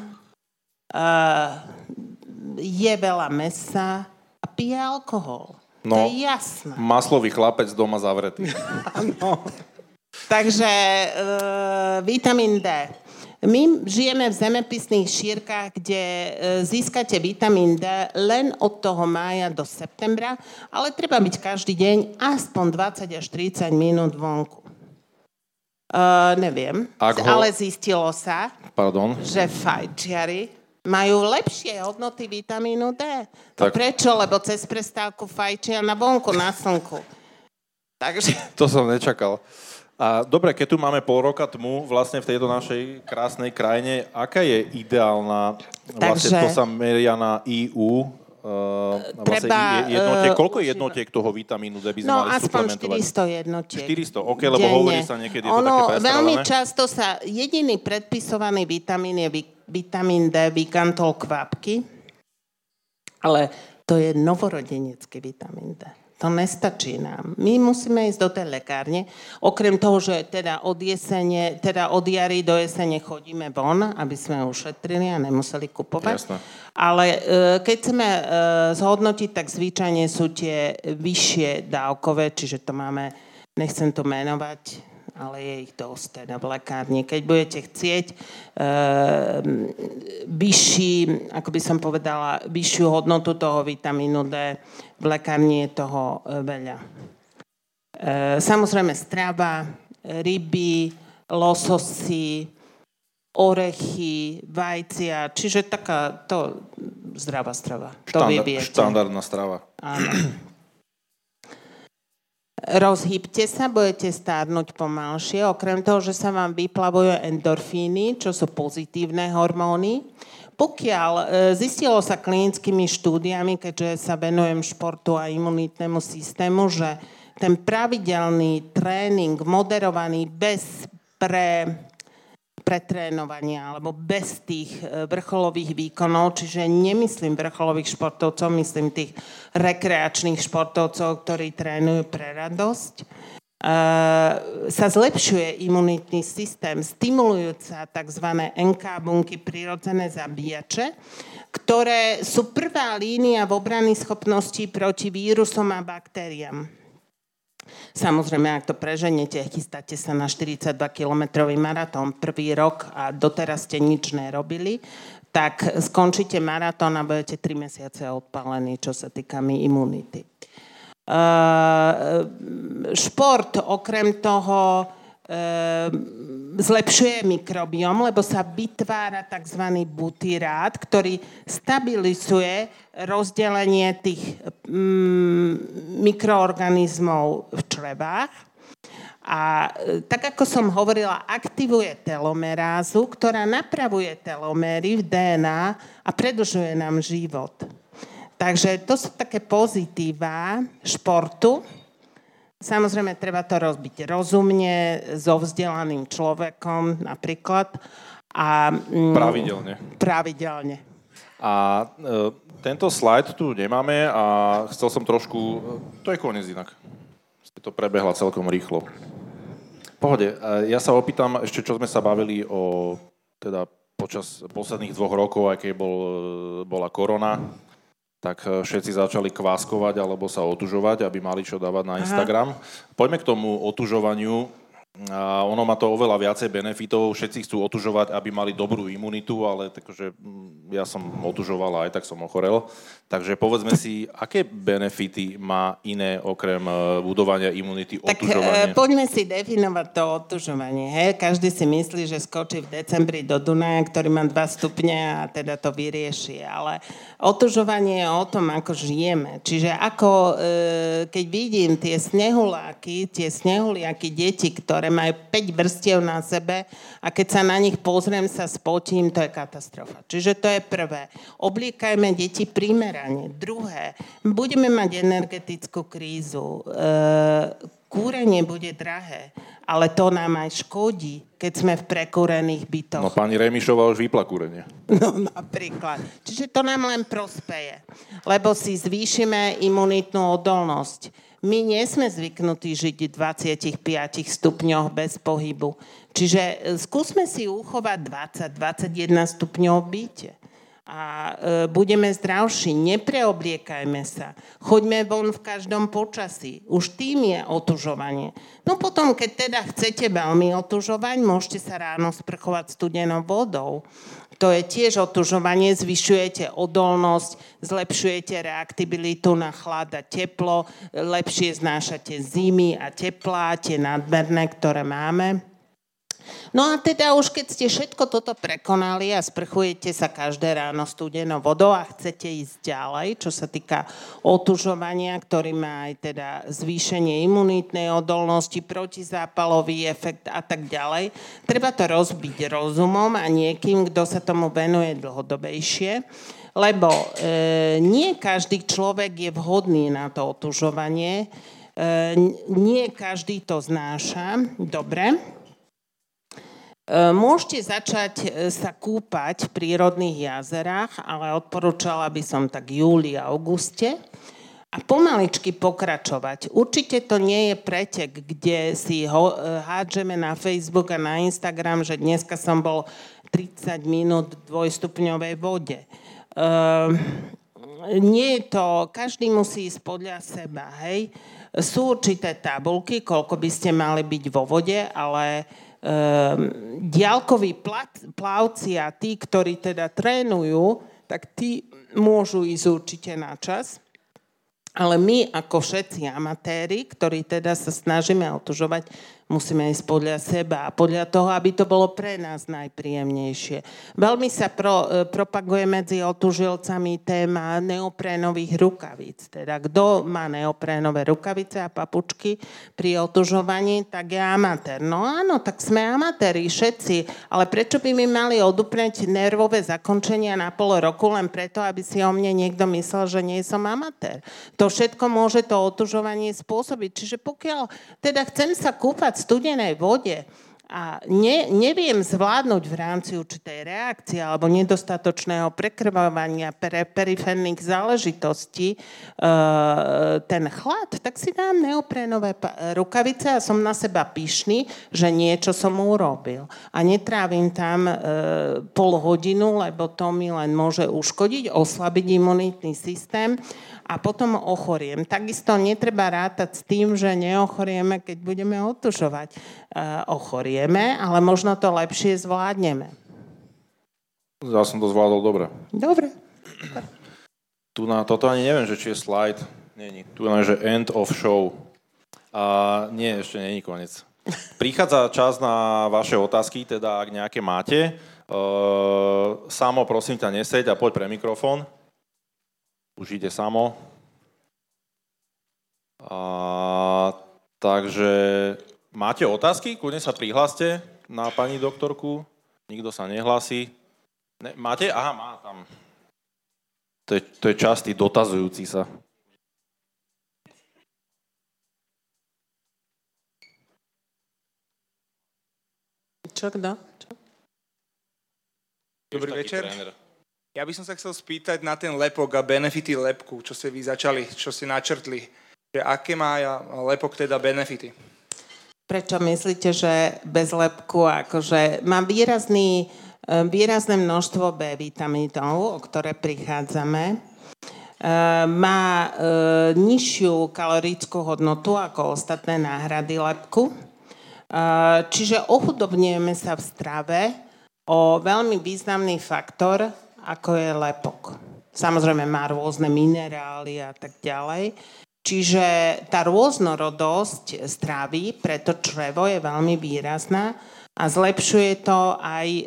je veľa mesa a pije alkohol. No, to je jasné. Maslový chlapec doma zavretý. (laughs) Takže e, vitamín D. My žijeme v zemepisných šírkach, kde e, získate vitamín D len od toho mája do septembra, ale treba byť každý deň aspoň 20 až 30 minút vonku. Uh, neviem, ho... ale zistilo sa, Pardon. že fajčiari majú lepšie hodnoty vitamínu D. Tak... Prečo? Lebo cez prestávku fajčia na vonku, na slnku. Takže... To som nečakal. A dobre, keď tu máme pol roka tmu vlastne v tejto našej krásnej krajine, aká je ideálna, vlastne Takže, to sa meria na EU, Uh, vlastne treba, jednotiek, uh, koľko jednotiek toho vitamínu D by sme no, mali aspoň 400 jednotiek. 400, ok, lebo denne. hovorí sa niekedy ono, to také Veľmi často sa, jediný predpisovaný vitamín je vitamín D, vikantol kvapky, ale to je novorodenecký vitamín D. To nestačí nám. My musíme ísť do tej lekárne. Okrem toho, že teda od, jesene, teda od jary do jesene chodíme von, aby sme ušetrili a nemuseli kupovať. Jasne. Ale e, keď chceme e, zhodnotiť, tak zvyčajne sú tie vyššie dávkové, čiže to máme, nechcem to menovať, ale je ich dosť teda v lekárni. Keď budete chcieť e, vyšší, ako by som povedala, vyššiu hodnotu toho vitamínu D, v lekárni je toho e, veľa. E, samozrejme strava, ryby, lososy, orechy, vajcia, čiže taká to zdravá strava. To Štandard, Štandardná strava. Áno. Rozhýbte sa, budete stárnuť pomalšie. Okrem toho, že sa vám vyplavujú endorfíny, čo sú pozitívne hormóny, Pokiaľ e, zistilo sa klinickými štúdiami, keďže sa venujem športu a imunitnému systému, že ten pravidelný tréning, moderovaný bez pre pretrénovania alebo bez tých e, vrcholových výkonov, čiže nemyslím vrcholových športovcov, myslím tých rekreačných športovcov, ktorí trénujú pre radosť, e, sa zlepšuje imunitný systém, stimulujúca tzv. NK bunky, prirodzené zabíjače, ktoré sú prvá línia v obrany schopností proti vírusom a baktériám. Samozrejme, ak to preženete, chystáte sa na 42-kilometrový maratón prvý rok a doteraz ste nič nerobili, tak skončíte maratón a budete 3 mesiace odpálení, čo sa týka mi imunity. Uh, šport okrem toho zlepšuje mikrobiom, lebo sa vytvára tzv. butyrát, ktorý stabilizuje rozdelenie tých mm, mikroorganizmov v črevách. A e, tak ako som hovorila, aktivuje telomerázu, ktorá napravuje teloméry v DNA a predlžuje nám život. Takže to sú také pozitíva športu. Samozrejme, treba to rozbiť rozumne, so vzdelaným človekom napríklad. A, mm, pravidelne. Pravidelne. A e, tento slajd tu nemáme a chcel som trošku... E, to je koniec inak. Ste to prebehla celkom rýchlo. Pohode, e, ja sa opýtam ešte, čo sme sa bavili o teda počas posledných dvoch rokov, aj keď bol, e, bola korona tak e, všetci začali kváskovať alebo sa otužovať, aby mali čo dávať na Instagram. Aha. Poďme k tomu otužovaniu. A ono má to oveľa viacej benefitov. Všetci chcú otužovať, aby mali dobrú imunitu, ale takže mm, ja som otužoval a aj tak som ochorel. Takže povedzme si, aké benefity má iné okrem e, budovania imunity tak, e, otužovanie? Tak poďme si definovať to otužovanie. Hej? Každý si myslí, že skočí v decembri do Dunaja, ktorý má 2 stupne a teda to vyrieši. Ale otužovanie je o tom, ako žijeme. Čiže ako, keď vidím tie snehuláky, tie snehuliaky deti, ktoré majú 5 vrstiev na sebe a keď sa na nich pozriem, sa spotím, to je katastrofa. Čiže to je prvé. Obliekajme deti primerane. Druhé, budeme mať energetickú krízu. E, kúrenie bude drahé, ale to nám aj škodí, keď sme v prekúrených bytoch. No pani Remišová už vypla kúrenie. (laughs) No napríklad. Čiže to nám len prospeje, lebo si zvýšime imunitnú odolnosť my nie sme zvyknutí žiť v 25 stupňoch bez pohybu. Čiže e, skúsme si uchovať 20-21 stupňov byte a e, budeme zdravší. Nepreobliekajme sa. Choďme von v každom počasí. Už tým je otužovanie. No potom, keď teda chcete veľmi otužovať, môžete sa ráno sprchovať studenou vodou. To je tiež otužovanie, zvyšujete odolnosť, zlepšujete reaktibilitu na chlad a teplo, lepšie znášate zimy a teplá, tie nadmerné, ktoré máme. No a teda už keď ste všetko toto prekonali a sprchujete sa každé ráno studenou vodou a chcete ísť ďalej, čo sa týka otužovania, ktorý má aj teda zvýšenie imunitnej odolnosti, protizápalový efekt a tak ďalej, treba to rozbiť rozumom a niekým, kto sa tomu venuje dlhodobejšie lebo e, nie každý človek je vhodný na to otužovanie, e, nie každý to znáša dobre. E, môžete začať e, sa kúpať v prírodných jazerách, ale odporúčala by som tak júli auguste a pomaličky pokračovať. Určite to nie je pretek, kde si ho, e, hádžeme na Facebook a na Instagram, že dneska som bol 30 minút v dvojstupňovej vode. Uh, nie je to, každý musí ísť podľa seba, hej. Sú určité tabulky, koľko by ste mali byť vo vode, ale Ehm, diálkoví plavci a tí, ktorí teda trénujú, tak tí môžu ísť určite na čas. Ale my ako všetci amatéri, ktorí teda sa snažíme otužovať, musíme ísť podľa seba a podľa toho, aby to bolo pre nás najpríjemnejšie. Veľmi sa pro, e, propaguje medzi otužilcami téma neoprénových rukavíc. Teda kto má neoprénové rukavice a papučky pri otužovaní, tak je amatér. No áno, tak sme amatéri všetci, ale prečo by mi mali odupreť nervové zakončenia na pol roku len preto, aby si o mne niekto myslel, že nie som amatér. To všetko môže to otužovanie spôsobiť. Čiže pokiaľ teda chcem sa kúpať v studenej vode a ne, neviem zvládnuť v rámci určitej reakcie alebo nedostatočného prekrvovania pre, periférnych záležitostí e, ten chlad, tak si dám neoprénové rukavice a som na seba pyšný, že niečo som urobil. A netrávim tam e, pol hodinu, lebo to mi len môže uškodiť, oslabiť imunitný systém a potom ochoriem. Takisto netreba rátať s tým, že neochorieme, keď budeme otužovať. E, ochorieme, ale možno to lepšie zvládneme. Ja som to zvládol dobre. Dobre. Tu na toto ani neviem, že či je slide. Není. Tu je, že end of show. A nie, ešte není koniec. Prichádza čas na vaše otázky, teda ak nejaké máte. Uh, samo prosím ťa neseď a poď pre mikrofón. Už ide samo. A, takže máte otázky? Kľudne sa prihláste na pani doktorku. Nikto sa nehlási. Ne, máte? Aha, má tam. To je, to je častý dotazujúci sa. Čo kto? Dobrý večer. Tréner. Ja by som sa chcel spýtať na ten lepok a benefity lepku, čo ste vy začali, čo ste načrtli. Že aké má lepok teda benefity? Prečo myslíte, že bez lepku akože má výrazný, e, výrazné množstvo B vitamínov, o ktoré prichádzame. E, má e, nižšiu kalorickú hodnotu ako ostatné náhrady lepku. Čiže ochudobňujeme sa v strave o veľmi významný faktor, ako je lepok. Samozrejme má rôzne minerály a tak ďalej. Čiže tá rôznorodosť stravy pre to črevo je veľmi výrazná a zlepšuje to aj e,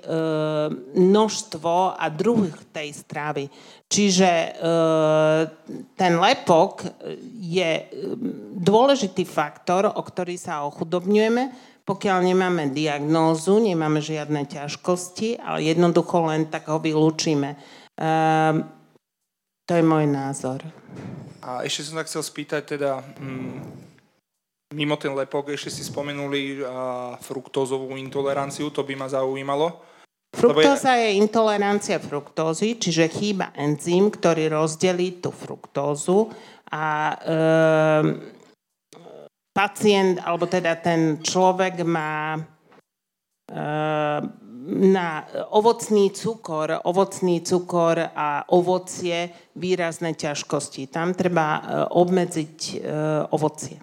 množstvo a druh tej stravy. Čiže e, ten lepok je e, dôležitý faktor, o ktorý sa ochudobňujeme, pokiaľ nemáme diagnózu, nemáme žiadne ťažkosti, ale jednoducho len tak ho vylúčime. Um, to je môj názor. A ešte som sa chcel spýtať teda, mm, mimo ten lepok, ešte si spomenuli a, fruktózovú intoleranciu, to by ma zaujímalo. Fruktóza je... je intolerancia fruktózy, čiže chýba enzym, ktorý rozdelí tú fruktózu a um, pacient, alebo teda ten človek má eh, na ovocný cukor, ovocný cukor a ovocie výrazné ťažkosti. Tam treba eh, obmedziť eh, ovocie.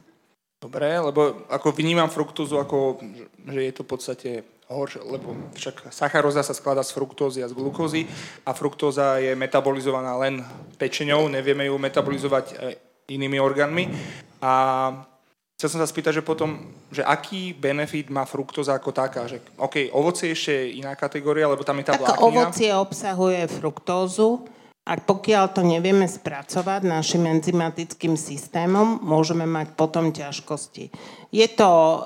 Dobre, lebo ako vnímam fruktózu, ako, že je to v podstate horšie, lebo však sacharóza sa skladá z fruktózy a z glukózy a fruktóza je metabolizovaná len pečeňou, nevieme ju metabolizovať inými orgánmi. A Chcel som sa spýtať, že potom, že aký benefit má fruktóza ako taká? Že, OK, ovocie ešte je iná kategória, lebo tam je tá vláknina. ovocie obsahuje fruktózu a pokiaľ to nevieme spracovať našim enzymatickým systémom, môžeme mať potom ťažkosti. Je to e,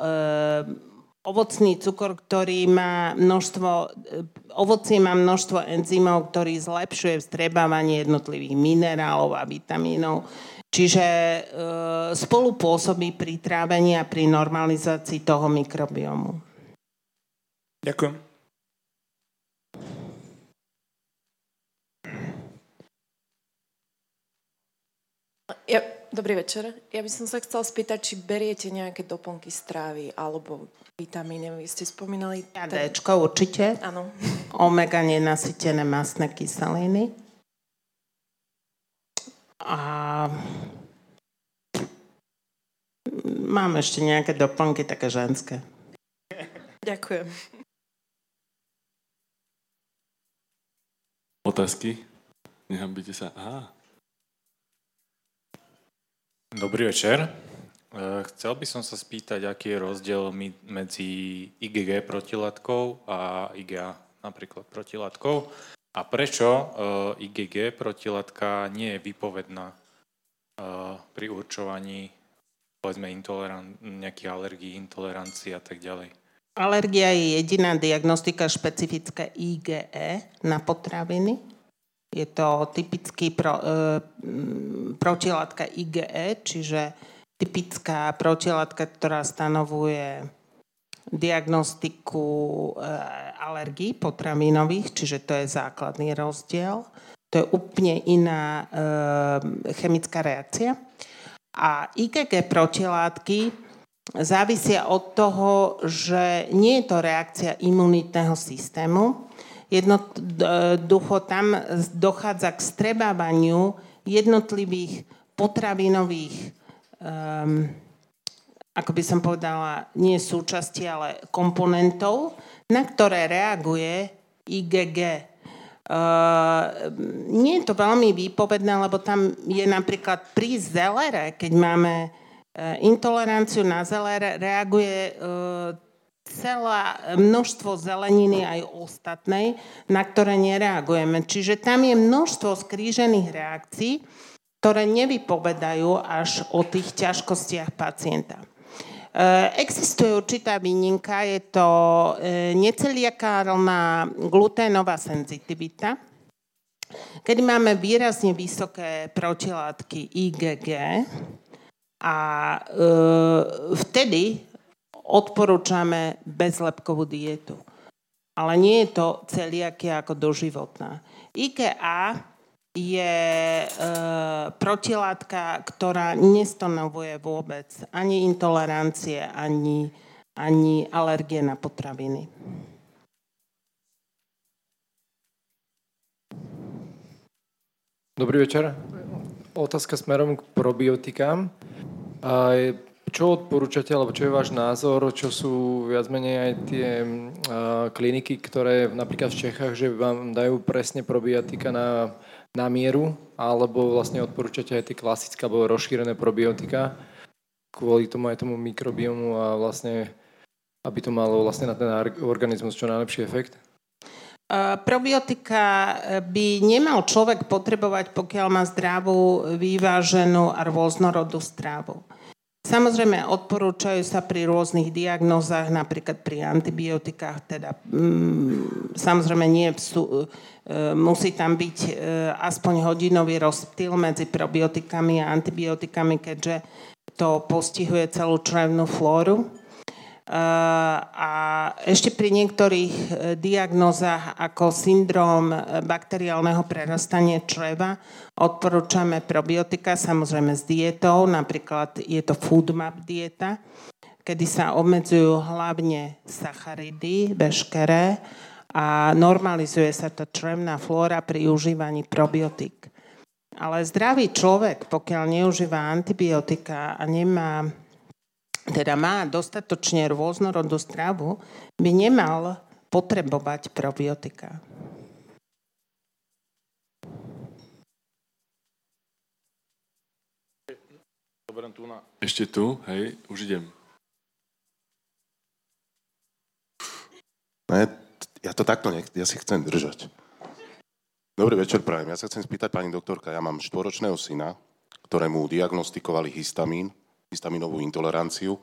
ovocný cukor, ktorý má množstvo, e, ovocie má množstvo enzymov, ktorý zlepšuje vstrebávanie jednotlivých minerálov a vitamínov Čiže e, spolu pôsobí pri trávení a pri normalizácii toho mikrobiomu. Ďakujem. Ja, dobrý večer. Ja by som sa chcela spýtať, či beriete nejaké doplnky strávy alebo vitamíny. Vy ste spomínali... Ten... Dčko určite. Áno. Omega nenasytené masné kyseliny a mám ešte nejaké doplnky také ženské. Ďakujem. Otázky? Nehambite sa. Aha. Dobrý večer. E, chcel by som sa spýtať, aký je rozdiel medzi IgG protilátkou a IgA napríklad protilátkou a prečo e, IgG protilátka nie je vypovedná e, pri určovaní povedzme intoleran- nejakých alergií, intolerancií a tak ďalej. Alergia je jediná diagnostika špecifická IgE na potraviny. Je to typický pro, e, protilátka IgE, čiže typická protilátka, ktorá stanovuje diagnostiku e, alergií potravinových, čiže to je základný rozdiel. To je úplne iná e, chemická reakcia. A IgG protilátky závisia od toho, že nie je to reakcia imunitného systému. Jednoducho tam dochádza k strebávaniu jednotlivých potravinových, um, ako by som povedala, nie súčasti, ale komponentov, na ktoré reaguje IgG. Uh, nie je to veľmi výpovedné, lebo tam je napríklad pri zelere, keď máme E, intoleranciu na zeler reaguje e, celá množstvo zeleniny aj ostatnej, na ktoré nereagujeme. Čiže tam je množstvo skrížených reakcií, ktoré nevypovedajú až o tých ťažkostiach pacienta. E, existuje určitá výnimka, je to neceliakárna gluténová senzitivita, kedy máme výrazne vysoké protilátky IgG, a e, vtedy odporúčame bezlepkovú dietu. Ale nie je to celiakia ako doživotná. IKA je e, protilátka, ktorá nestanovuje vôbec ani intolerancie, ani, ani alergie na potraviny. Dobrý večer. Otázka smerom k probiotikám. Čo odporúčate, alebo čo je váš názor, čo sú viac menej aj tie uh, kliniky, ktoré napríklad v Čechách, že vám dajú presne probiotika na, na mieru, alebo vlastne odporúčate aj tie klasické alebo rozšírené probiotika kvôli tomu aj tomu mikrobiomu a vlastne aby to malo vlastne na ten organizmus čo najlepší efekt? Probiotika by nemal človek potrebovať, pokiaľ má zdravú, vyváženú a rôznorodú strávu. Samozrejme, odporúčajú sa pri rôznych diagnózach, napríklad pri antibiotikách, teda mm, samozrejme nie sú, e, musí tam byť e, aspoň hodinový rozptyl medzi probiotikami a antibiotikami, keďže to postihuje celú črevnú flóru. A ešte pri niektorých e, diagnózach ako syndrom e, bakteriálneho prerastania čreva odporúčame probiotika, samozrejme s dietou, napríklad je to foodmap dieta, kedy sa obmedzujú hlavne sacharidy, veškeré a normalizuje sa tá črevná flóra pri užívaní probiotik. Ale zdravý človek, pokiaľ neužíva antibiotika a nemá teda má dostatočne rôznorodú stravu, by nemal potrebovať probiotika. Ešte tu, hej, už idem. Ne, ja to takto nech, ja si chcem držať. Dobrý večer, prajem. Ja sa chcem spýtať, pani doktorka, ja mám štvoročného syna, ktorému diagnostikovali histamín, histaminovú intoleranciu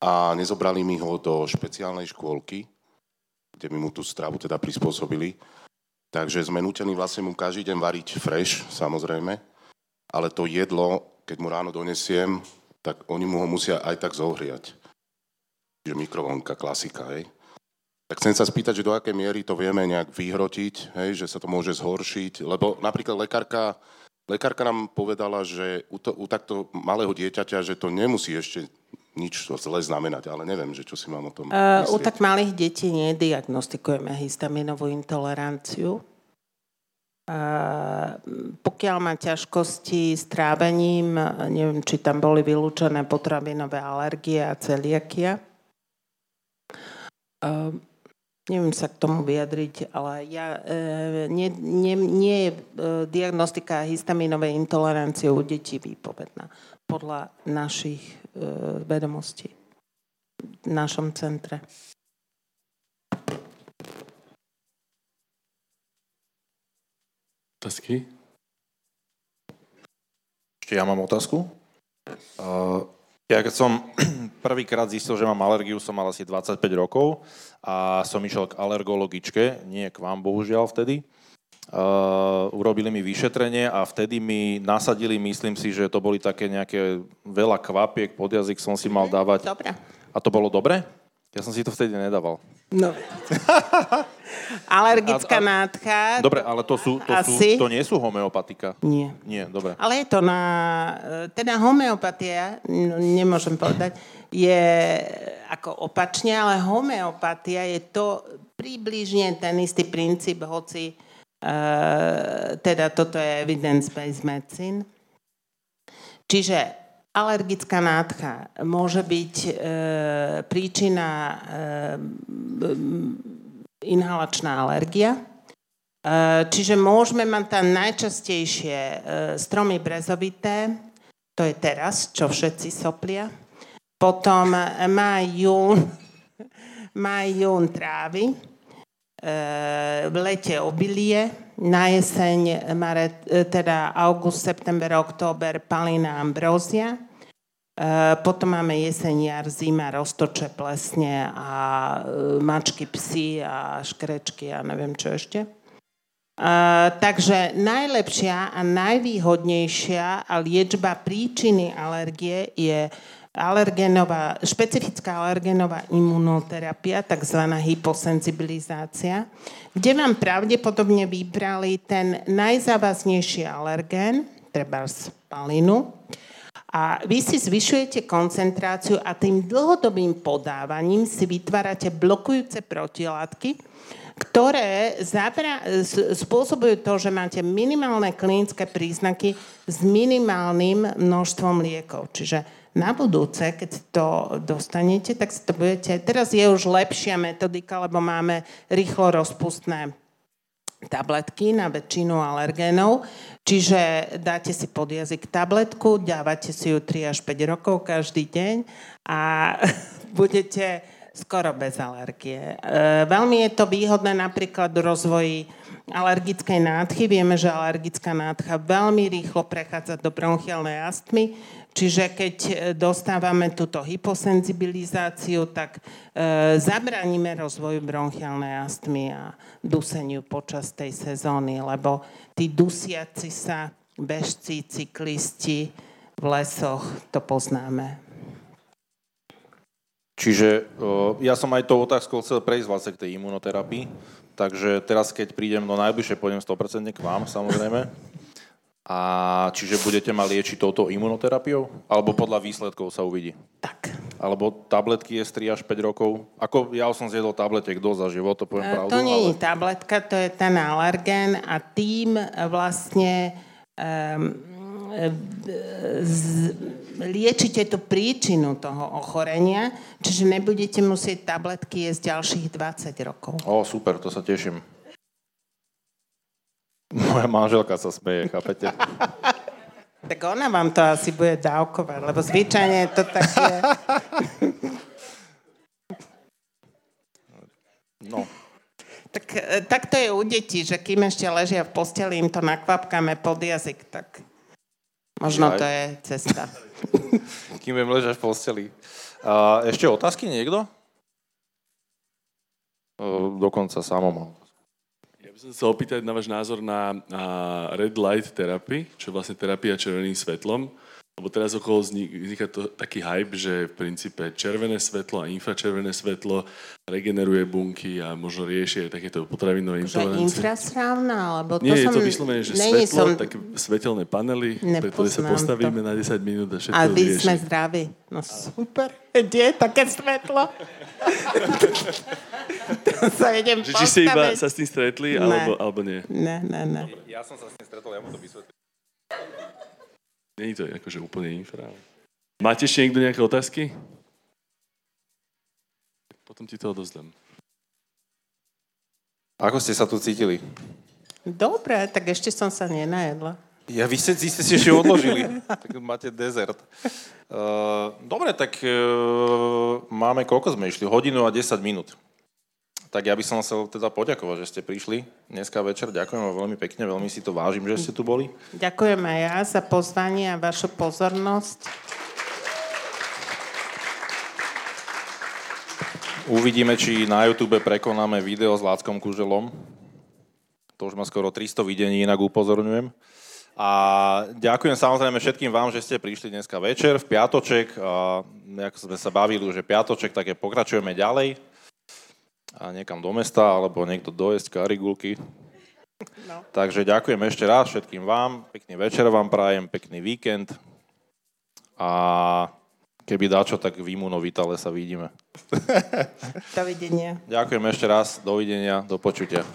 a nezobrali mi ho do špeciálnej škôlky, kde mi mu tú stravu teda prispôsobili. Takže sme nutení vlastne mu každý deň variť fresh, samozrejme, ale to jedlo, keď mu ráno donesiem, tak oni mu ho musia aj tak zohriať. Čiže mikrovlnka, klasika, hej. Tak chcem sa spýtať, že do akej miery to vieme nejak vyhrotiť, hej, že sa to môže zhoršiť, lebo napríklad lekárka Lekárka nám povedala, že u, to, u takto malého dieťaťa, že to nemusí ešte nič zle znamenať, ale neviem, že čo si mám o tom uh, U tak malých detí nediagnostikujeme histaminovú intoleranciu. Uh, pokiaľ má ťažkosti s trávením, neviem, či tam boli vylúčené potravinové alergie a celiakia. Uh, neviem sa k tomu vyjadriť, ale ja, e, nie, nie, nie je e, diagnostika histaminovej intolerancie u detí výpovedná podľa našich e, vedomostí v našom centre. Otázky? Ešte ja mám otázku. Uh, ja keď som (clears throat) prvýkrát zistil, že mám alergiu, som mal asi 25 rokov a som išiel k alergologičke, nie k vám bohužiaľ vtedy. Uh, urobili mi vyšetrenie a vtedy mi nasadili, myslím si, že to boli také nejaké veľa kvapiek, pod jazyk som si mal dávať. Dobre. A to bolo dobre? Ja som si to vtedy nedával. No. (laughs) Alergická A- a- nádcha. Dobre, ale to, sú, to, sú, to nie sú homeopatika. Nie. Nie, dobre. Ale je to na... Teda homeopatia, no, nemôžem povedať, je ako opačne, ale homeopatia je to približne ten istý princíp, hoci uh, teda toto je evidence-based medicine. Čiže alergická nádcha môže byť e, príčina e, inhalačná alergia. E, čiže môžeme mať tam najčastejšie e, stromy brezovité, to je teraz, čo všetci soplia. Potom e, maj, jún, (laughs) maj, jún trávy, e, v lete obilie, na jeseň, maret, e, teda august, september, október, palina, ambrózia. E, Potom máme jeseň, jar, zima, roztoče, plesne a e, mačky, psy a škrečky a neviem čo ešte. Uh, takže najlepšia a najvýhodnejšia liečba príčiny alergie je alergenová, špecifická alergenová imunoterapia, tzv. hyposenzibilizácia, kde vám pravdepodobne vybrali ten najzávaznejší alergén, treba spalinu, a vy si zvyšujete koncentráciu a tým dlhodobým podávaním si vytvárate blokujúce protilátky, ktoré zabra- spôsobujú to, že máte minimálne klinické príznaky s minimálnym množstvom liekov. Čiže na budúce, keď to dostanete, tak si to budete... Teraz je už lepšia metodika, lebo máme rýchlo rozpustné tabletky na väčšinu alergénov. Čiže dáte si pod jazyk tabletku, dávate si ju 3 až 5 rokov každý deň a (laughs) budete skoro bez alergie. E, veľmi je to výhodné napríklad v rozvoji alergickej nádchy. Vieme, že alergická nádcha veľmi rýchlo prechádza do bronchiálnej astmy, čiže keď e, dostávame túto hyposenzibilizáciu, tak e, zabraníme rozvoju bronchiálnej astmy a duseniu počas tej sezóny, lebo tí dusiaci sa bežci, cyklisti v lesoch, to poznáme. Čiže o, ja som aj tou otázkou chcel prejsť vlastne k tej imunoterapii, takže teraz, keď prídem do najbližšie, pôjdem 100% k vám, samozrejme. A čiže budete ma liečiť touto imunoterapiou? Alebo podľa výsledkov sa uvidí? Tak. Alebo tabletky je z 3 až 5 rokov? Ako ja som zjedol tabletek dosť za život, to poviem E, pravdu. To nie je ale... tabletka, to je ten alergén a tým vlastne um, z, liečite tú príčinu toho ochorenia, čiže nebudete musieť tabletky jesť ďalších 20 rokov. Ó, super, to sa teším. Moja manželka sa smeje, chápete? (laughs) Tak ona vám to asi bude dávkovať, lebo zvyčajne to tak je. No. Tak, e, tak to je u detí, že kým ešte ležia v posteli, im to nakvapkáme pod jazyk, tak možno Jaj. to je cesta. (laughs) Kým viem ležať v posteli. A ešte otázky niekto? O, Dokonca samo mám. Som chcel opýtať na váš názor na, red light therapy, čo je vlastne terapia červeným svetlom. Lebo teraz okolo vznik- vzniká to taký hype, že v princípe červené svetlo a infračervené svetlo regeneruje bunky a možno rieši aj takéto potravinové Že intolerancie. infrasprávna, alebo to Nie, je som... to vyslovene, že Není svetlo, som- také svetelné panely, pre ktoré sa postavíme to. na 10 minút a všetko A vy rieši. sme zdraví. No super. Kde je také svetlo? (laughs) to sa idem Že či ste iba sa s tým stretli, Ne. alebo, alebo nie. Ne, ne, ne. Ja som sa s tým stretol, ja mu to vysvetlím. Není to akože úplne infra. Máte ešte niekto nejaké otázky? Potom ti to odozdám. Ako ste sa tu cítili? Dobre, tak ešte som sa nenajedla. Ja, vy ste, vy ste si ešte odložili. (laughs) tak máte dezert. Uh, dobre, tak uh, máme, koľko sme išli? Hodinu a 10 minút. Tak ja by som chcel teda poďakovať, že ste prišli dneska večer. Ďakujem vám veľmi pekne, veľmi si to vážim, že ste tu boli. Ďakujem aj ja za pozvanie a vašu pozornosť. Uvidíme, či na YouTube prekonáme video s Láckom Kuželom. To už má skoro 300 videní, inak upozorňujem. A ďakujem samozrejme všetkým vám, že ste prišli dneska večer, v piatoček. A ako sme sa bavili, že piatoček, tak je pokračujeme ďalej. A niekam do mesta, alebo niekto dojesť karigulky. No. (laughs) Takže ďakujem ešte raz všetkým vám. Pekný večer vám prajem, pekný víkend. A keby dačo, tak v Imunovitale sa vidíme. (laughs) Dovidenia. Ďakujem ešte raz, dovidenia, do počutia.